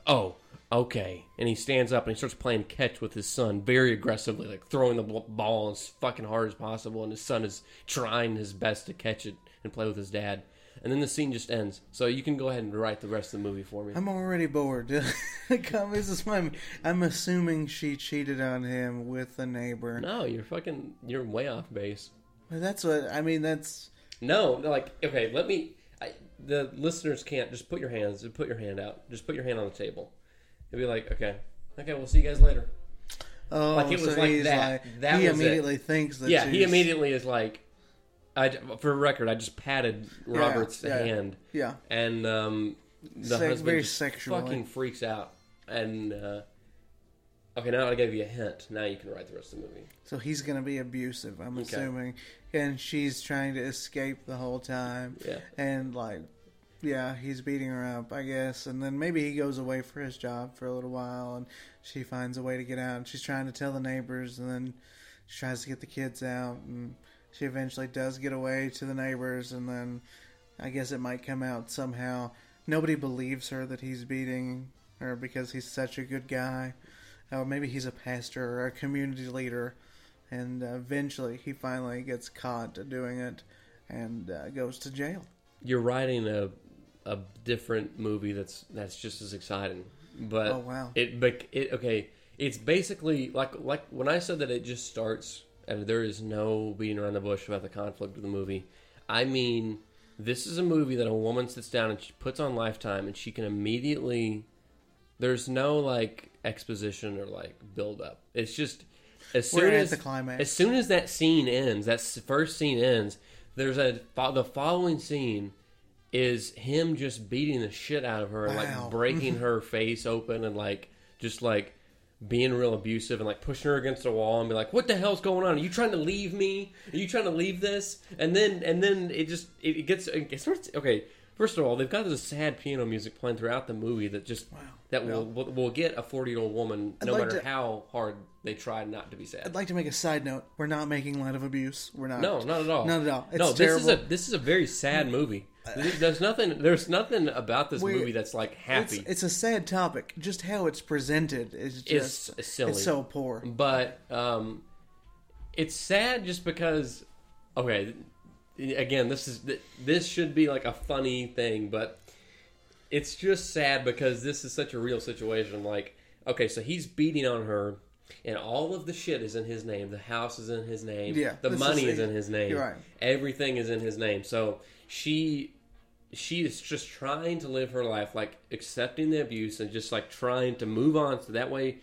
oh okay. And he stands up and he starts playing catch with his son very aggressively like throwing the ball- ball as fucking hard as possible and his son is trying his best to catch it and play with his dad and then the scene just ends so you can go ahead and write the rest of the movie for me I'm already bored. Come, this is my. I'm assuming she cheated on him with a neighbor. no you're fucking you're way off base That's what I mean. That's No, like okay, let me. I, the listeners can't just put your hands, put your hand out, just put your hand on the table. It'd be like, okay, okay, we'll see you guys later. oh, Like, it was so like that. like- That he was it. immediately thinks that. yeah, he immediately is like, I for record, I just patted Robert's yeah. hand, Yeah, and um, the Sex- husband very just sexually. fucking freaks out. And uh, okay, now I gave you a hint. Now you can write the rest of the movie. so he's gonna be abusive. I'm Okay. assuming, and she's trying to escape the whole time. Yeah. and like yeah he's beating her up i guess and then maybe he goes away for his job for a little while and she finds a way to get out and she's trying to tell the neighbors and then she tries to get the kids out and she eventually does get away to the neighbors and then i guess it might come out somehow nobody believes her that he's beating her because he's such a good guy or maybe he's a pastor or a community leader and uh, eventually he finally gets caught doing it and uh, goes to jail You're writing a a different movie that's that's just as exciting. But Oh, wow. it but it okay. It's basically like like when I said that it just starts and there is no beating around the bush about the conflict of the movie. I mean, this is a movie that a woman sits down and she puts on Lifetime and she can immediately. There's no like exposition or like build up. It's just as soon as the climax. as soon as that scene ends, that first scene ends. There's a the following scene is him just beating the shit out of her, and Wow. like breaking her face open, and like just like being real abusive and like pushing her against the wall and be like, "What the hell's going on? Are you trying to leave me? Are you trying to leave this?" And then and then it just it, it gets it starts. Okay, first of all, they've got this sad piano music playing throughout the movie that just Wow. that will, will will get a forty year old woman I'd no like matter to- how hard they try not to be sad. I'd like to make a side note. We're not making light of abuse. We're not. No, not at all. Not at all. It's no, this is a this is a very sad movie. There's nothing. There's nothing about this We- movie that's like happy. it's a sad topic. Just how it's presented is It's just silly. It's so poor. but um, it's sad just because. Okay, again, this is this should be like a funny thing, but it's just sad because this is such a real situation. Like, okay, so he's beating on her. And all of the shit is in his name. The house is in his name. Yeah, the money is- in his name. right. Everything is in his name. So she she is just trying to live her life like accepting the abuse and just like trying to move on so that way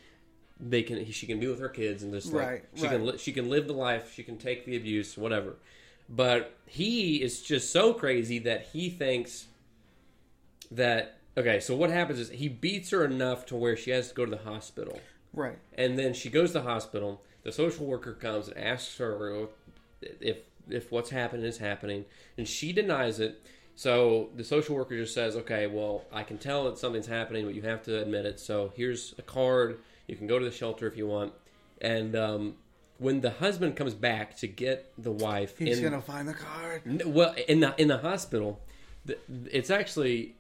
they can she can be with her kids and just like Right, she can right. li- she can live the life she can take the abuse whatever but he is just so crazy that he thinks that okay so what happens is he beats her enough to where she has to go to the hospital Right. and then she goes to the hospital. The social worker comes and asks her if if what's happening is happening, and she denies it. So the social worker just says, "Okay, well, I can tell that something's happening, but you have to admit it. So here's a card. You can go to the shelter if you want." And um, when the husband comes back to get the wife, He's in, gonna find the card. Well, in the in the hospital, the, it's actually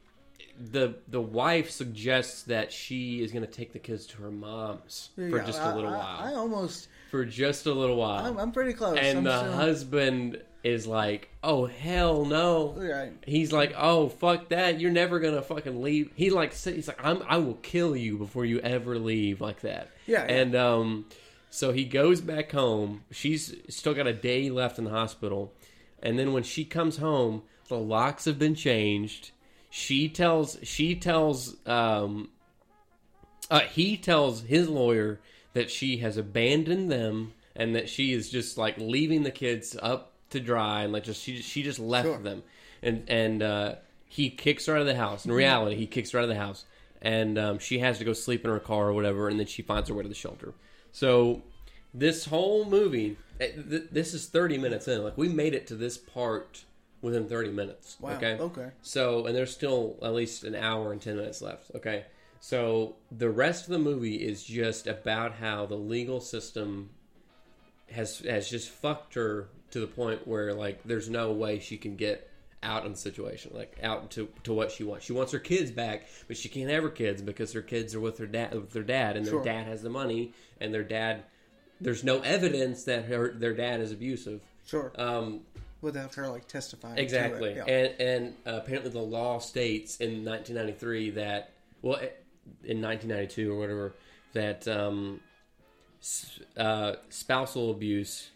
the the wife suggests that she is going to take the kids to her mom's for just a little I- while. I, almost. for just a little while, I'm, I'm pretty close. and I'm the still- husband is like, "Oh hell no!" Right. He's like, "Oh fuck that! You're never gonna fucking leave." He like he's like, "I'm I will kill you before you ever leave like that." Yeah, yeah. And um, so he goes back home. She's still got a day left in the hospital, and then when she comes home, the locks have been changed. She tells she tells um, uh, he tells his lawyer that she has abandoned them and that she is just like leaving the kids up to dry and like just she she just left Sure. them and and uh, he kicks her out of the house. In reality, he kicks her out of the house and um, she has to go sleep in her car or whatever, and then she finds her way to the shelter. So this whole movie, eh, this is thirty minutes in. Like we made it to this part within thirty minutes. Wow. Okay. Okay. So, and there's still at least an hour and 10 minutes left. Okay. So, the rest of the movie is just about how the legal system has has just fucked her to the point where like there's no way she can get out of the situation, like out to to what she wants. She wants her kids back, but she can't have her kids because her kids are with her dad with their dad and their Sure. dad has the money and their dad there's no evidence that her their dad is abusive. Sure. Um, Without her like testifying. to Exactly, it. Yeah. and and uh, apparently the law states in 1993 that well, eh, in 1992 or whatever that um, uh, spousal abuse,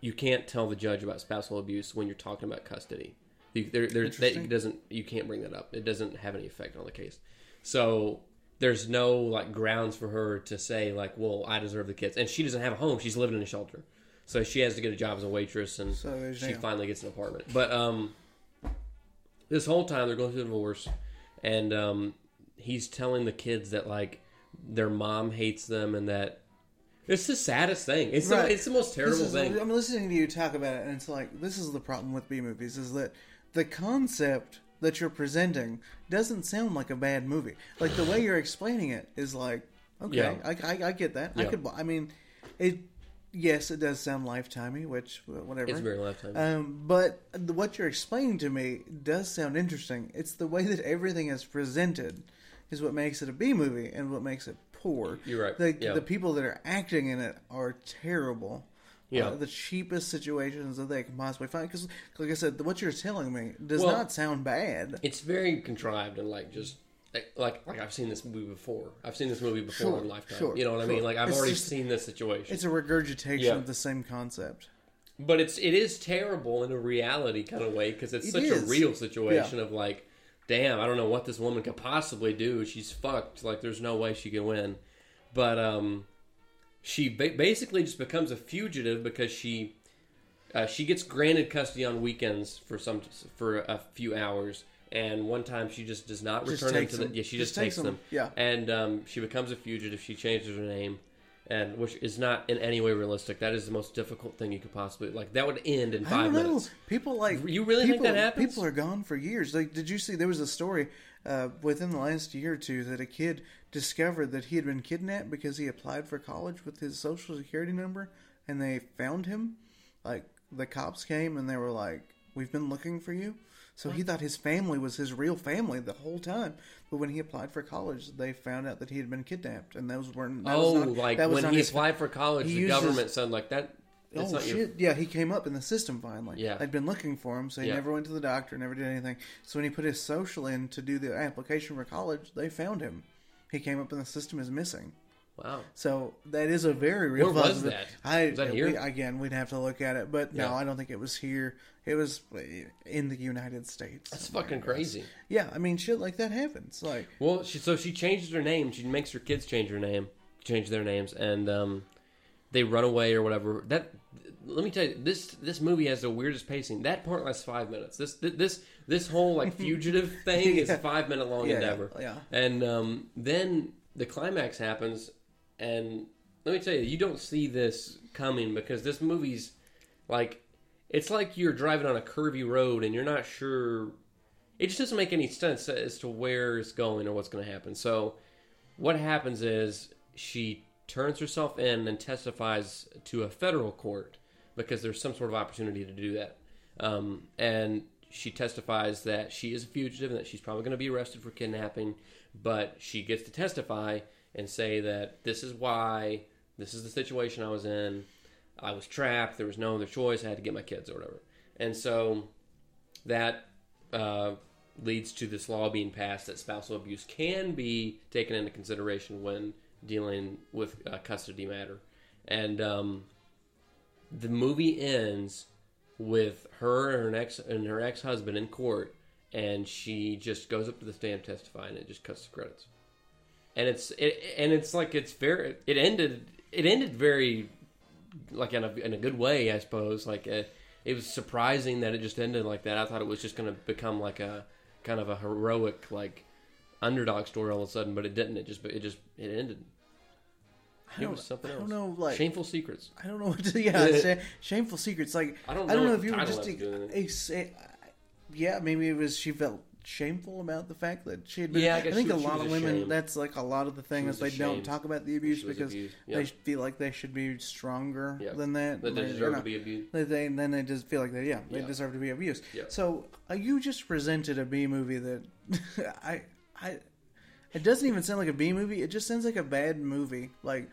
you can't tell the judge about spousal abuse when you're talking about custody. You, there, there, that doesn't you can't bring that up. It doesn't have any effect on the case. So there's no like grounds for her to say like, well, I deserve the kids, and she doesn't have a home. She's living in a shelter, so she has to get a job as a waitress, and So she finally gets an apartment. But um, this whole time they're going through a divorce, and um, he's telling the kids that like their mom hates them, and that it's the saddest thing. It's Right. the, it's the most terrible is- thing. I'm listening to you talk about it, and it's like this is the problem with B movies: is that the concept that you're presenting doesn't sound like a bad movie. Like the way you're explaining it is like, okay, Yeah. I, I, I get that. I could. I mean, it. Yes, it does sound lifetimey, which whatever. It's very lifetime. Um, but the- what you're explaining to me does sound interesting. It's the way that everything is presented is what makes it a B movie and what makes it poor. You're right. The, Yeah. the people that are acting in it are terrible. Yeah. Uh, the cheapest situations that they can possibly find. Because, like I said, what you're telling me does Well- not sound bad. it's very contrived and like just like like, I've seen this movie before. I've seen this movie before Sure, in Lifetime. sure, you know what I mean? Like I've It's already just- seen this situation. It's a regurgitation Yeah. of the same concept. But it's it is terrible in a reality kind of way because it's It such a real situation of like, damn, I don't know what this woman could possibly do. She's fucked. Like, there's no way she can win. But um, she ba- basically just becomes a fugitive because she uh, she gets granted custody on weekends for some for a few hours, and one time she just does not Just return them takes to the. them. Yeah, she Just just, takes takes them. them. Yeah. and um, she becomes a fugitive. She changes her name, and which is not in any way realistic. That is the most difficult thing you could possibly like. That would end in I five don't know. minutes. People like You really think people, that happens? People are gone for years. Like, did you see? There was a story uh, within the last year or two that a kid discovered that he had been kidnapped because he applied for college with his social security number, and they found him. Like the cops came and they were like, "We've been looking for you." So he thought his family was his real family the whole time. But when he applied for college, they found out that he had been kidnapped, and those weren't. That oh, was not, like that was when he his applied for college, the government said like that. That's oh not shit! your. Yeah, he came up in the system finally. Yeah. they'd been looking for him, so he Yeah. never went to the doctor, never did anything. So when he put his social in to do the application for college, they found him. He came up in the system is missing. Wow. So that is a very real. Where was that? I Was that we- here? again, we'd have to look at it, but no, I don't think it was here. It was in the United States. That's fucking crazy. Yeah, I mean, shit like that happens. Like, Well, she, so she changes her name. She makes her kids change her name, change their names, and um, they run away or whatever. That let me tell you, this this movie has the weirdest pacing. That part lasts five minutes. This this this whole like fugitive thing is a five minute long Yeah, endeavor. yeah. And um, then the climax happens, and let me tell you, you don't see this coming because this movie's like it's like you're driving on a curvy road and you're not sure. It just doesn't make any sense as to where it's going or what's going to happen. So, what happens is she turns herself in and testifies to a federal court because there's some sort of opportunity to do that. Um, and she testifies that she is a fugitive and that she's probably going to be arrested for kidnapping, but she gets to testify and say that this is why, this is the situation I was in. I was trapped. There was no other choice. I had to get my kids or whatever. And so that uh, leads to this law being passed that spousal abuse can be taken into consideration when dealing with uh, custody matter. And um, the movie ends with her and her ex and her ex husband in court, and she just goes up to the stand testifying, and it just cuts the credits. And it's it, and it's like it's very it ended it ended very like in a in a good way, I suppose. Like uh it was surprising that it just ended like that. I thought it was just going to become like a kind of a heroic like underdog story all of a sudden, but it didn't. It just it just it ended. I don't, I don't know, like Shameful secrets. I don't know what to. Yeah, sh- shameful secrets. Like I don't I don't know know if you were just. has to do with a, say- yeah, maybe it was she felt shameful about the fact that she had been. Yeah, I I, think she a lot of women. ashamed. That's like a lot of the thing is they don't talk about the abuse because they feel like they should be stronger than that. That they They- deserve know, to be abused. They, they then they just feel like they yeah they Yeah. deserve to be abused. Yeah. So uh, you just presented a B movie that I I it doesn't even sound like a B movie. It just sounds like a bad movie. Like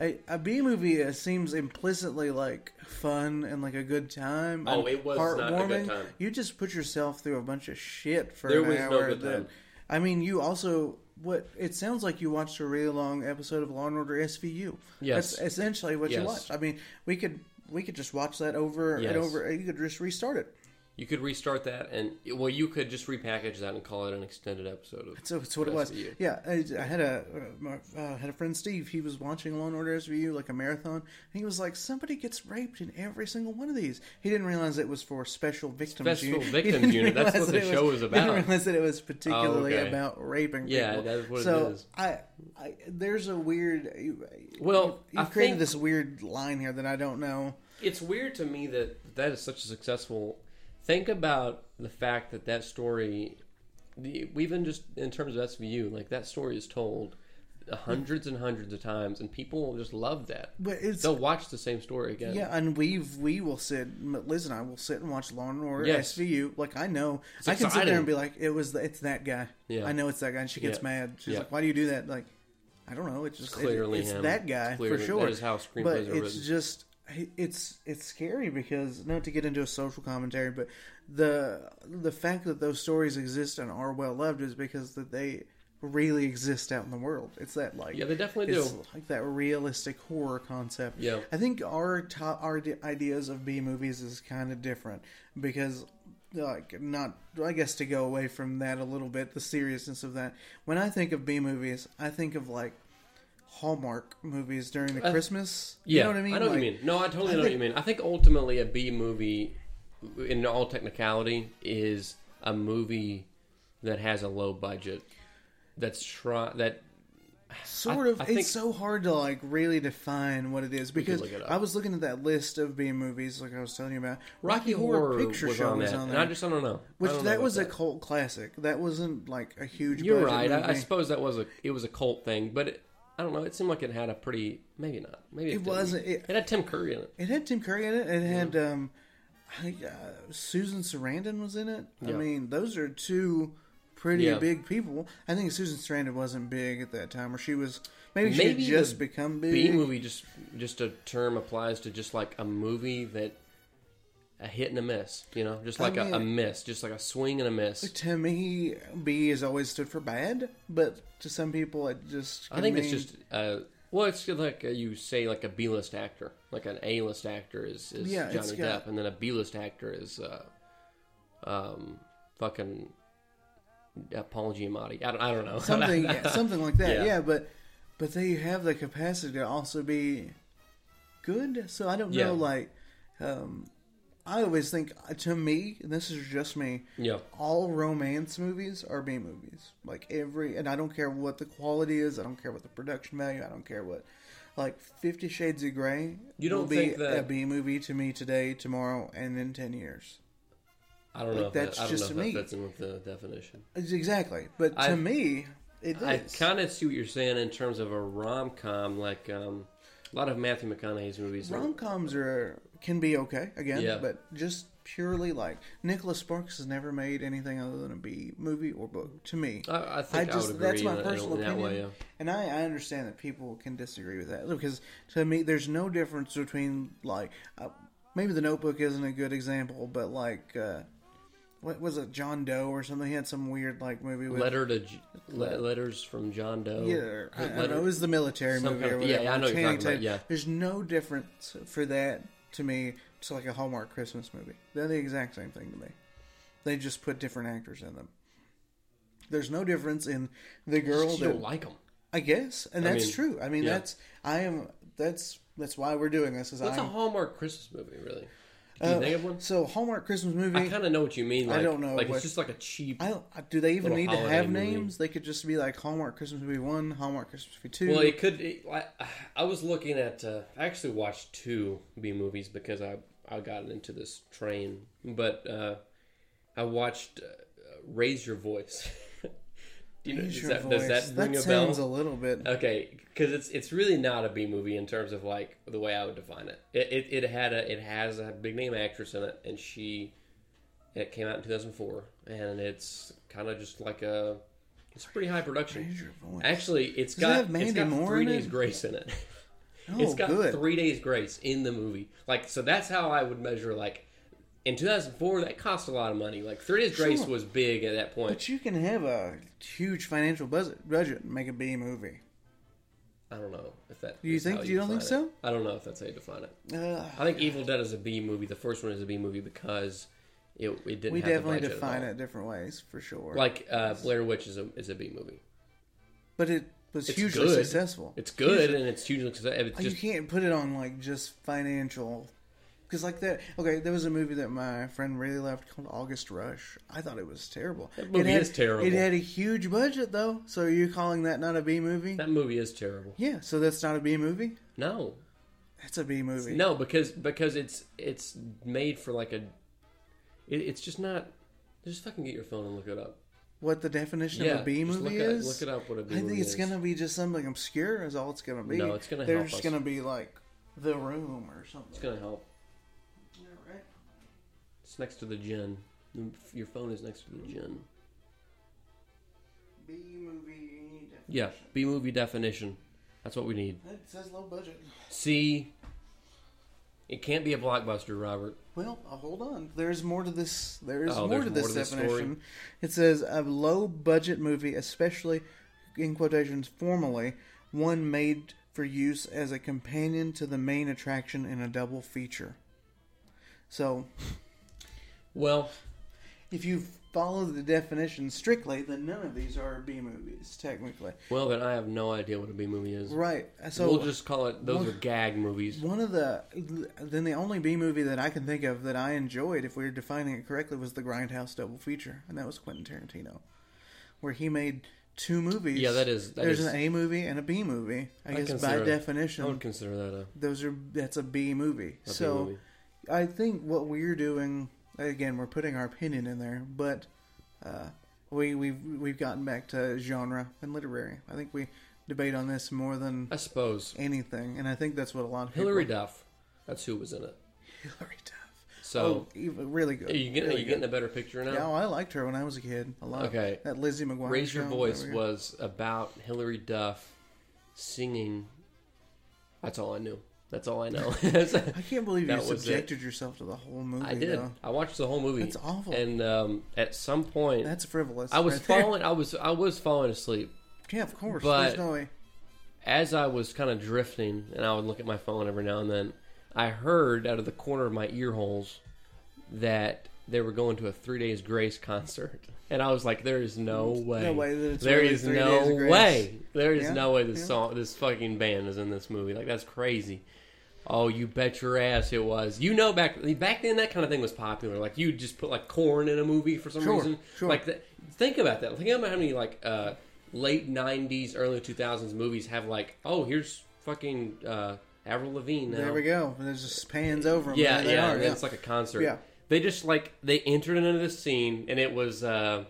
a, a B movie seems implicitly like fun and like a good time. Oh, it was not a good time. You just put yourself through a bunch of shit for There an was no good that, time. I mean, you also what it sounds like you watched a really long episode of Law and Order SVU. Yes. that's essentially what you watched. I mean, we could we could just watch that over Yes. and over. You could just restart it. You could restart that, and well, you could just repackage that and call it an extended episode of. So it's what it was. Yeah, I, I had a uh, uh, had a friend Steve. He was watching Law and Order SVU like a marathon, and he was like, "Somebody gets raped in every single one of these." He didn't realize it was for Special Victims Special Unit. Victims Unit, that's what the it show was, He about. didn't realize that it was particularly okay. about raping. Yeah, people. that is what it so is. I, I, there's a weird. You, Well, you I created this weird line here that I don't know. It's weird to me that that is such a successful. Think about the fact that that story, the, even just in terms of SVU, like that story is told hundreds and hundreds of times, and people just love that. But it's They'll watch the same story again. Yeah, and we've we will sit. Liz and I will sit and watch Law and Order Yes. SVU. Like I know, It's I can sit there and be like, "It was the, it's that guy." Yeah. I know it's that guy, and she gets Yeah. mad. She's Yeah. like, "Why do you do that?" Like, I don't know. It's just it- Clearly it's him. that guy for sure. that is how screenplays but are it's written. just it's it's scary because not to get into a social commentary, but the the fact that those stories exist and are well loved is because that they really exist out in the world. It's that like Yeah, they definitely it's do. like that realistic horror concept. Yeah. I think our top, our ideas of B movies is kind of different because like not I guess to go away from that a little bit the seriousness of that. When I think of B movies, I think of like Hallmark movies during the Uh, Christmas. Yeah, you know what I mean? I know what you mean. No, I totally I know what you think- mean. I think ultimately a B movie, in all technicality, is a movie that has a low budget that's try that Sort I- of. I think- it's so hard to like really define what it is because it. I was looking at that list of B movies, like I was telling you about. Rocky, Horror, Picture Show was on there, and I just I don't know. Which don't that about was a cult classic. That wasn't like a huge. You're right. I, I suppose that was a it was a cult thing, but it, I don't know. It seemed like it had a pretty maybe not maybe it, It wasn't- it- It had Tim Curry in it. It had Tim Curry in it. It had um, I, uh, Susan Sarandon was in it. I mean, those are two pretty Yeah. big people. I think Susan Sarandon wasn't big at that time, or she was maybe, she Maybe had just become big. B movie just just a term applies to just like a movie that a hit and a miss. You know, just I like a, a miss, just like a swing and a miss. To me, B has always stood for bad, but to some people, it just. I think can it's just uh, well, it's like uh, you say like a B list actor, like an A list actor is, is Yeah, Johnny got- Depp, and then a B list actor is uh, um, fucking Paul Giamatti. I don't, I don't know something, yeah, something like that. Yeah. Yeah. but but they have the capacity to also be good. So I don't know. Yeah. Like, um, I always think uh, to me, and this is just me. yeah. all romance movies are B movies. Like every, and I don't care what the quality is. I don't care what the production value. I don't care what, like Fifty Shades of Grey. You don't will be think that- a B movie to me today, tomorrow, and in ten years? I don't know. Like, if that's that, I don't just know if to me. that fits in with the definition. Exactly, but to I- me, it is. I kind of see what you're saying in terms of a rom com, like um, a lot of Matthew McConaughey's movies. Rom coms are can be okay again, Yeah. but just purely like Nicholas Sparks has never made anything other than a B movie or book to me. I, I think I, I just would agree that's my personal opinion, way. Yeah. and I, I understand that people can disagree with that because to me, there's no difference between like uh, maybe The Notebook isn't a good example, but like uh, what was it, John Doe or something? He had some weird like movie with Letter to le- letters from John Doe. yeah, I, I know, it was the military movie kind or of- yeah. I know what you're talking about, yeah. There's no difference for that to me. It's like a Hallmark Christmas movie. They're the exact same thing to me. They just put different actors in them. There's no difference in the girl you that don't like them. I guess, and I that's mean, true. I mean, yeah. that's I am. That's that's why we're doing this. Is What's a I'm, Hallmark Christmas movie, really? You think of one? so Hallmark Christmas movie. I kind of know what you mean. Like, I don't know Like what- it's just like a cheap. I don't, do they even need to have movie. names? They could just be like Hallmark Christmas movie one, Hallmark Christmas movie two. Well, it could. It, I, I was looking at. Uh, I actually watched two B movies because I I got into this train, but uh, I watched uh, Raise Your Voice. Do you know, Use does, your that, does that ring a sounds bell? a little bit. Okay, because it's it's really not a B movie in terms of like the way I would define it. It it, it had a it has a big name actress in it, and she it came out in two thousand four, and it's kind of just like a it's pretty high production. Raise your voice. Actually, it's Does it got have Mandy it's got Moore three days it? grace in it. oh, it's got good. three days grace in the movie. Like so, that's how I would measure. Like in two thousand four, that cost a lot of money. Like three days grace Sure. was big at that point. But you can have a huge financial budget, budget and make a B movie. I don't know if that. Do you think- how you don't think it. so? I don't know if that's how you define it. Uh, I think Evil Dead is a B movie. The first one is a B movie because it, it didn't. we have the definitely define it different ways for sure. Like uh, Blair Witch is a is a B movie. but it was It's hugely good. successful. It's good and it's hugely successful. It's you just can't put it on like just financial. Because like that, okay, there was a movie that my friend really loved called August Rush. I thought it was terrible. That movie it had, is terrible. It had a huge budget though. So are you calling that not a B movie? that movie is terrible. Yeah. So that's not a B movie. No, That's a B movie. no, because because it's it's made for like a. It, it's just not. Just fucking get your phone and look it up. What the definition Yeah, of a B movie look it- is? look it up what a B I think it's is. gonna be just something obscure. Is all it's gonna be. No, it's gonna They're help just us. gonna be like The Room or something. It's gonna help. It's next to the gin. Your phone is next to the gin. B movie. Yeah. B movie definition. That's what we need. It says low budget. C. It can't be a blockbuster, Robert. Well, uh, hold on. There's more to this. There is Oh, more there's to more this to this definition. It says a low budget movie, especially in quotations formally, one made for use as a companion to the main attraction in a double feature. So, Well, if you follow the definition strictly, then none of these are B movies technically. well, then I have no idea what a B movie is. Right. So we'll just call it. Those one- are gag movies. One of the then the only B movie that I can think of that I enjoyed, if we are defining it correctly, was the Grindhouse double feature, and that was Quentin Tarantino. where he made two movies. Yeah, that is- that There's is- an A movie and a B movie. I, I guess by definition, I would consider that a, those are that's a B movie. a B so movie. I think what we're doing again, we're putting our opinion in there, but uh, we we've we've gotten back to genre and literary. I think we debate on this more than I suppose anything, and I think that's what a lot of people. Hilary Duff. That's who was in it. Hilary Duff. So oh, really good. are you getting are really you getting a better picture now? Yeah, oh, I liked her when I was a kid a lot. Okay. that Lizzie McGuire. Raise Your Voice there we go. was about Hillary Duff singing. That's all I knew. That's all I know. I can't believe you That was subjected yourself to the whole movie. I did. Though. I watched the whole movie. That's awful. And um, at some point, That's frivolous. I was right there. falling. I was I was falling asleep. Yeah, of course. but- There's no way. As I was kind of drifting, and I would look at my phone every now and then, I heard out of the corner of my ear holes that they were going to a Three Days Grace concert, and I was like, "There is no way. No way that it's There really is Three no Days of Grace. way. There is Yeah, no way this yeah. song, this fucking band is in this movie. Like that's crazy. Oh, you bet your ass it was. You know, back back then that kind of thing was popular. Like you just put like Korn in a movie for some Sure, reason. sure. Like th- think about that. Think about how many like uh, late '90s, early 2000s movies have like, oh, here's fucking uh, Avril Lavigne. Now. There we go. And it just pans over them. Yeah, yeah, are, and It's like a concert. Yeah. They just like they entered into this scene, and it was uh,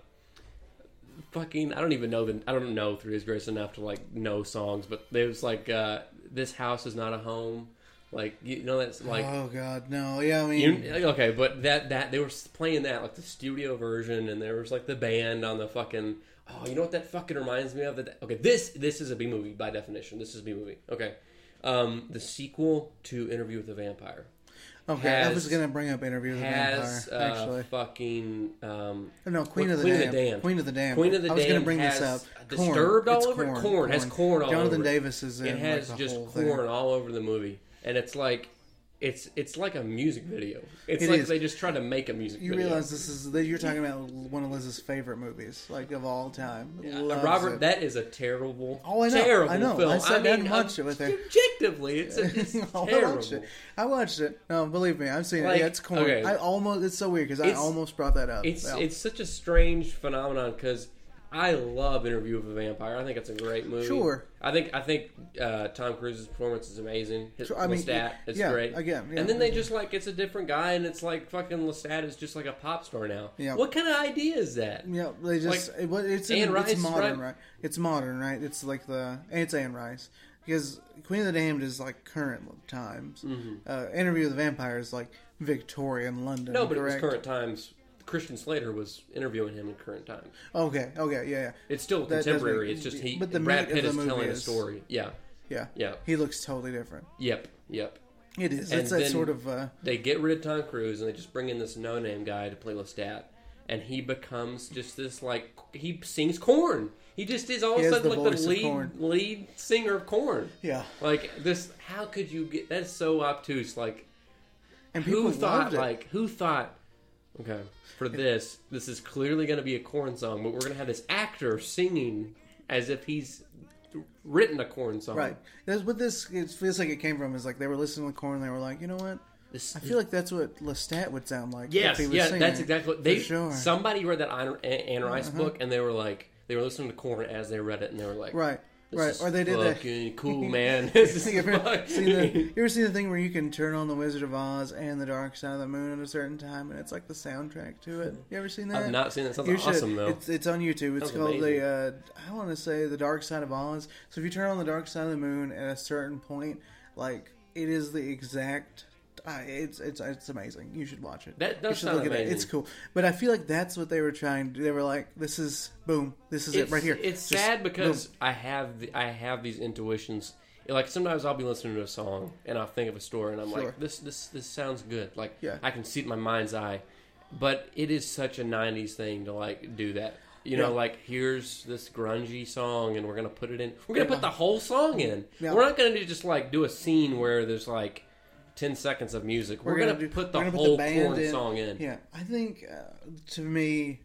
fucking. I don't even know the. I don't know Three Days Grace enough to like know songs, but it was like uh, this house is not a home. Like you know that's like. oh God, no. Yeah, I mean, You, okay, but that that they were playing that like the studio version, and there was like the band on the fucking. Oh, you know what that fucking reminds me of? That okay, this this is a B movie by definition. This is a B movie. Okay, um, the sequel to Interview with the Vampire okay. I was gonna bring up Interview with the has Vampire. uh, actually, fucking um, no, Queen of the Queen of the Damned. Damned. Queen of the Damned. Queen of the I was gonna bring this up. Disturbed Korn. all It's over it? Korn. Has Korn all Jonathan over it. Davis is in. it has like, just Korn thing. all over the movie, and it's like it's it's like a music video. It's It like is. they just try to make a music video. You video. realize this is that you're talking about one of Liz's favorite movies, like of all time. Uh, Loves Robert, it. that is a terrible, Oh, I know, terrible I know. film. I sat down and mean, watched it with her. Objectively, it's, it's I terrible. watched it. I watched it. No, believe me, I've seen Like, it. Yeah, it's Korn. okay. I almost. It's so weird because I It's- almost brought that up. It's Yeah. it's such a strange phenomenon because I love Interview with a Vampire. I think it's a great movie. Sure. I think I think uh, Tom Cruise's performance is amazing. His Sure, I mean, Lestat is yeah, great. again, yeah. and then they just like it's a different guy, and it's like fucking Lestat is just like a pop star now. Yeah. What kind of idea is that? Yeah, they just Like, it, it's Anne Rice, it's modern, right? right? It's modern, right? It's like the and it's Anne Rice because Queen of the Damned is like current times. Uh, Interview with the Vampire is like Victorian London. No, but correct? it was current times. Christian Slater was interviewing him in current time. Okay, okay, yeah, yeah, It's still That contemporary. it's just he. but the Brad meat Pitt is movie telling a is- story. Yeah, yeah, yeah, He looks totally different. yep, yep. It is. And It's that then- sort of. Uh, they get rid of Tom Cruise and they just bring in this no-name guy to play Lestat, and he becomes just this like he sings Korn. He just is all of He a has sudden the like the of lead Korn. lead singer of Korn. yeah, Like this, how could you get? That's so obtuse. Like and people who thought? loved it. Like who thought? Okay, for this, this is clearly going to be a Korn song, but we're going to have this actor singing as if he's written a Korn song. Right. That's what this it feels like it came from is like they were listening to Korn and they were like, you know what? This, I feel like that's what Lestat would sound like. Yes, if he was yeah, singing. that's exactly what they. For sure. Somebody read that Anne, Anne Rice Uh-huh. book, and they were like, they were listening to Korn as they read it, and they were like, Right. This Right. is Or they did that. fucking cool, man. This is you, ever fucking- seen the, you ever seen the thing where you can turn on the Wizard of Oz and the Dark Side of the Moon at a certain time, and it's like the soundtrack to it? You ever seen that? I've not seen that. Sounds You should. though. It's, it's on YouTube. It's Sounds called amazing. the uh, I want to say the Dark Side of Oz. So if you turn on the Dark Side of the Moon at a certain point, like it is the exact. Uh, it's it's it's amazing. You should watch it. That does you should sound look at it. amazing. It's cool. But I feel like that's what they were trying to do. They were like, "This is boom. This is it's, it right here." It's Just sad because boom. I have the, I have these intuitions. Like sometimes I'll be listening to a song and I'll think of a story and I'm Sure. like, this this this sounds good. Like Yeah. I can see it in my mind's eye. But it is such a '90s thing to like do that. You know, Yeah. like here's this grungy song and we're gonna put it in. We're gonna put the whole song in. Yeah. We're not gonna just like do a scene where there's like ten seconds of music. We're, gonna, do- put the we're gonna whole band Korn in. song in. Yeah, I think uh, to me,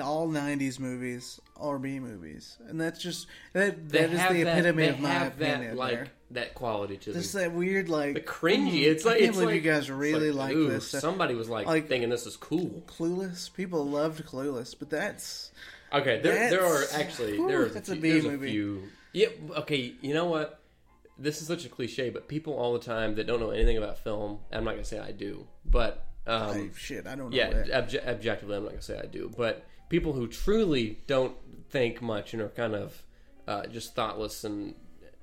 all '90s movies are B movies, and that's just that. They That is the that- epitome they of my have that, opinion. like there. that quality to. Just that weird, like the cringy. mm, It's like I can't it's believe like, you guys really like, ooh, this. stuff. Somebody was like, Like- thinking this is cool. Clueless, people loved Clueless, but that's Okay, there there are That's- actually whew, there's that's a, a B there's movie. a few. Yeah. Okay. You know what? This is such a cliche, but people all the time that don't know anything about film. I'm not gonna say I do, but um, I, shit, I don't know. yeah, that. obje- objectively, I'm not gonna say I do, but people who truly don't think much and are kind of uh, just thoughtless and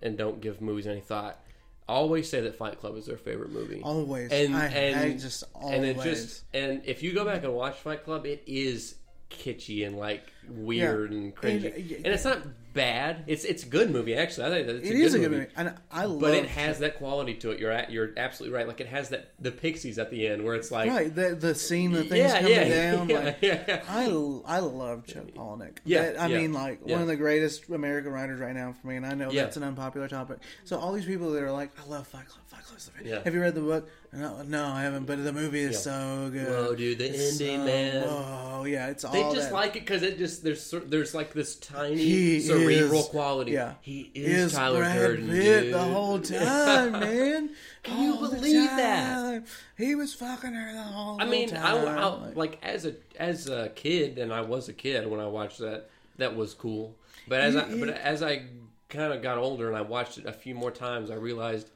and don't give movies any thought always say that Fight Club is their favorite movie. always. and I, and I just always. and it just and if you go back and watch Fight Club, it is kitschy and like weird and cringy, And- uh, and, it's not bad. It's it's a good movie actually. I think it's it a is good a good movie. movie, and I love. But it has that quality to it. You're at, you're absolutely right. Like it has that the pixies at the end where it's like right the the scene, the things yeah, coming yeah, down. yeah, like, yeah. I, I love Chuck Palahniuk. Yeah, That- I yeah, mean, like yeah. one of the greatest American writers right now for me, and I know Yeah. that's an unpopular topic. So all these people that are like, I love Fight Club, Fight Club's the. Yeah. Have you read the book? No, no, I haven't. But the movie is Yeah. so good. Whoa, dude, the It's ending, so- man. Oh yeah, it's all They just that. like it because it just there's there's like this tiny He cerebral is- quality. yeah. he is, is Tyler Brad Durden, Pitt dude. the whole time, man. Can you All believe that? He was fucking her the whole I mean, I, time. I, Like- like as a as a kid, and I was a kid when I watched that. That was cool. But as I You- but as I kind of got older and I watched it a few more times, I realized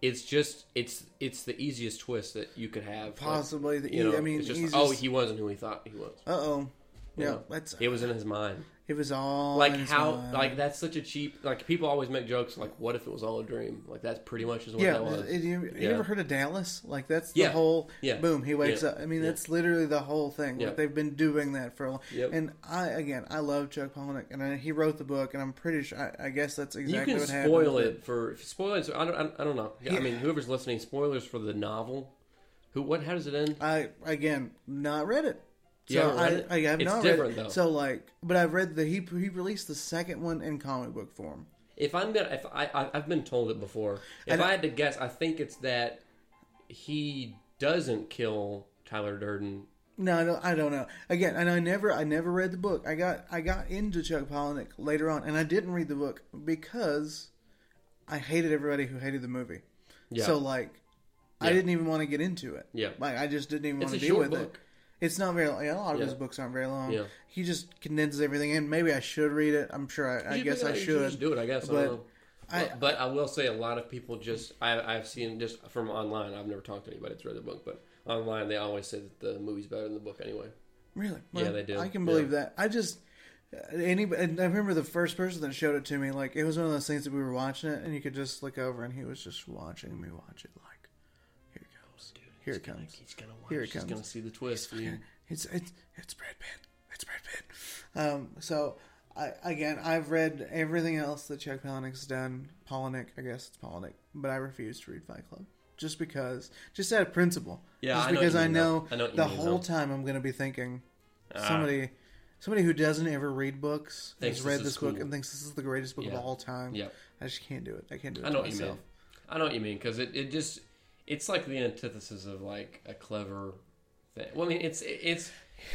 it's just it's it's the easiest twist that you could have. Like, Possibly the. you know, I mean, it's just oh, he wasn't who he thought he was. Uh oh. You Yeah, know? that's It was in his mind. it was all like in his how mind. like that's such a cheap like people always make jokes like what if it was all a dream like that's pretty much is what yeah. that was it- you, you ever heard of Dallas? Like that's the Yeah. whole. Yeah. Boom. He wakes Yeah. up. I mean, Yeah. that's literally the whole thing. Yeah. Like they've been doing that for a long. Yep. And I again, I love Chuck Palahniuk, and I, he wrote the book, and I'm pretty sure. I, I guess that's you exactly can what happened. spoil with it for spoilers I don't, I don't- I don't know I Yeah. mean whoever's listening spoilers for the novel who what how does it end I again not read it. So I, it? I have It's not different, read though. So like, but I've read that he he released the second one in comic book form. if I'm gonna if I, I I've been told it before if don't- I had to guess I think it's that he doesn't kill Tyler Durden No, I don't, I don't know. Again, and I never, I never read the book. I got, I got into Chuck Palahniuk later on, and I didn't read the book because I hated everybody who hated the movie. Yeah. So like, I didn't even want to get into it. Yeah. Like I just didn't even It's want to deal with book. it. It's not very. Yeah, a lot of Yeah. his books aren't very long. Yeah. He just condenses everything in. Maybe I should read it. I'm sure. I, I guess should- I should. just do it I guess I but know I- but, I will say a lot of people just I, I've seen just from online. I've never talked to anybody that's read the book, but online they always say that the movie's better than the book anyway. Really? Yeah, they do. I can believe that. I just uh, any. And I remember the first person that showed it to me. Like it was one of those things that we were watching it, and you could just look over, and he was just watching me watch it. Like here it comes. Here it comes. He's gonna watch. Here it comes. He's gonna see the twist. dude. It's it's it's Brad Pitt. It's Brad Pitt. Um. So. I, again, I've read everything else that Chuck Palahniuk's done. Palahniuk, I guess it's Palahniuk, but I refuse to read Fight Club just because, just out of principle. Yeah, just I know because you I know. I know the mean, whole though. time I'm going to be thinking, Ah. somebody somebody who doesn't ever read books has read is this book cool. and thinks this is the greatest book Yeah. of all time. Yeah. I just can't do it. I can't do it. I know to what you mean. I know what you mean because it, it just it's like the antithesis of like a clever thing. Well, I mean, it's it's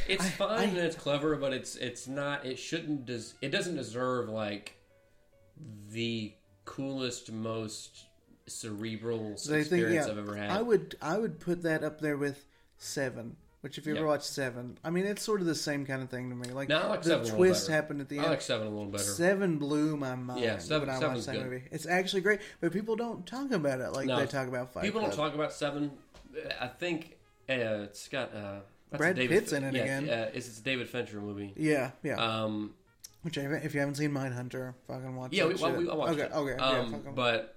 it's I- fine I- and it's clever, but it's it's not. It shouldn't. Des- it doesn't deserve like the coolest, most cerebral think experience yeah, I've ever had. I would I would put that up there with Seven. Which, if you ever Yeah. watch Seven, I mean, it's sort of the same kind of thing to me. Like No, I like the Seven a little twist better. happened at the I end. like seven a little better. Seven blew my mind. Yeah, Seven- when I Seven's watched that good. movie. It's actually great, but people don't talk about it like No, they talk about Fight People don't talk about seven. I think uh, it's got uh, that's Brad a David, Pitt's in it yeah, again. Uh, it's, it's a David Fincher movie. Yeah, yeah. Um, Which, I- if you haven't seen Mindhunter, fucking watch. It. Yeah, that we, well, shit. we I watched okay, it. okay, yeah, Um, fucking- but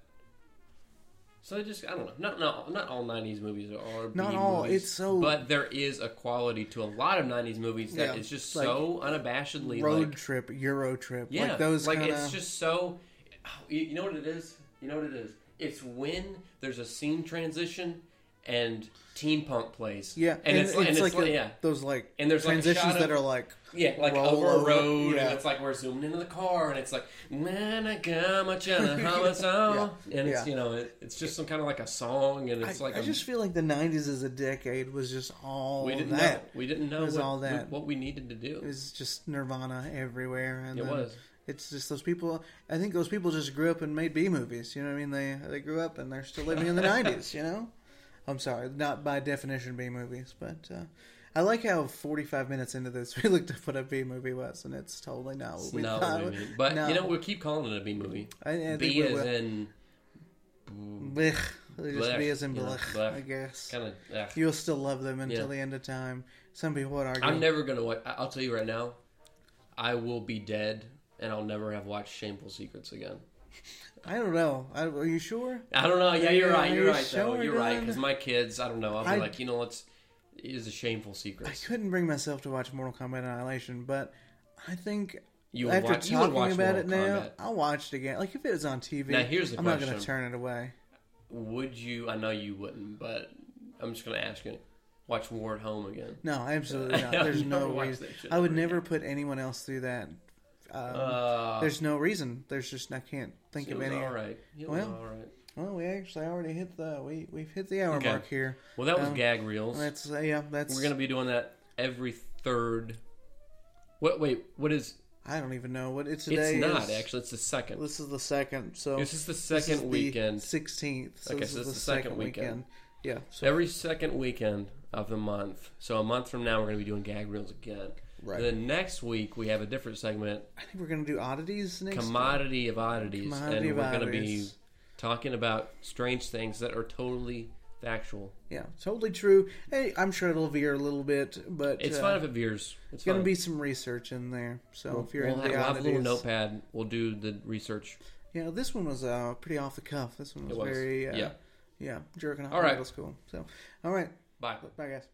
so I just I don't know. Not not not all '90s movies are Not all, movies, it's so- But there is a quality to a lot of '90s movies that Yeah, is just like so unabashedly road like trip, Euro trip, yeah, like those like kind it's just so. Oh, you you know what it is? You know what it is? It's when there's a scene transition and teen punk plays. Yeah, and, it's, and it's like, like, a- yeah, those like And there's, like, a transitions that are like Yeah, like roll over a road, yeah. and it's like we're zooming into the car, and it's like "Man, I got my china, how much on?" and it's Yeah. you know it, it's just some kind of like a song, and I, it's like I a- just feel like the '90s as a decade was just all we didn't that. know we didn't know what, all that. what we needed to do. It was just Nirvana everywhere, and It was. It's just those people. I think those people just grew up and made B movies. You know what I mean? They they grew up and they're still living in the '90s. You know. I'm sorry, not by definition B movies, but uh, I like how 45 minutes into this, we looked up what a B movie was, and it's totally not what It's we not thought. what we mean. But no. you know, we'll keep calling it a B movie. I, I B as in Blech. They just Blech, be as in you know, blech, blech. I guess. kind of. You'll still love them until Yeah. the end of time. Some people would argue. I'm never gonna watch. I'll tell you right now, I will be dead, and I'll never have watched Shameful Secrets again. I don't know. I, are you sure? I don't know. Yeah, you're Yeah, right. You're you right. Though. You're right. Because my kids, I don't know. I'll be I- like, you know, let's. It is a shameful secret. I couldn't bring myself to watch Mortal Kombat Annihilation, but I think You after watch. You would talking watch about Mortal it now, Kombat. I'll watch it again. Like if it was on TV, Now, here's the I'm not going to turn it away. Would you? I know you wouldn't, but I'm just gonna ask you. Watch War at Home again. No, absolutely not. There's no reason. I would ever never put anyone else through that. Um, Uh, there's no reason. There's just I can't think of any. all right. Well, all right. Well, we actually already hit the we we've hit the hour Okay. mark here. Well, that was Um, gag reels. That's uh, yeah. That's We're gonna be doing that every third. What? Wait. What is? I don't even know what it's today. It's not is, actually. It's the second. This is the second. So This is the second is weekend. 16th. So Okay, this so is the, the second second weekend. weekend. Yeah. So Every second weekend of the month. So a month from now, we're going to be doing gag reels again. Right. The next week, we have a different segment, I think we're gonna do oddities next. commodity of oddities, Commodity and of we're going to be talking about strange things that are totally factual. Yeah, totally true. Hey, I'm sure it'll veer a little bit, but It's uh, fine if it veers. It's It's gonna be some research in there. So We'll, if you're we'll into have, the we'll have a little notepad. We'll do the research. yeah, this one was uh, pretty off the cuff. This one was, was. very uh, Yeah. yeah jerking off All right. middle school. So all right, Bye. bye guys.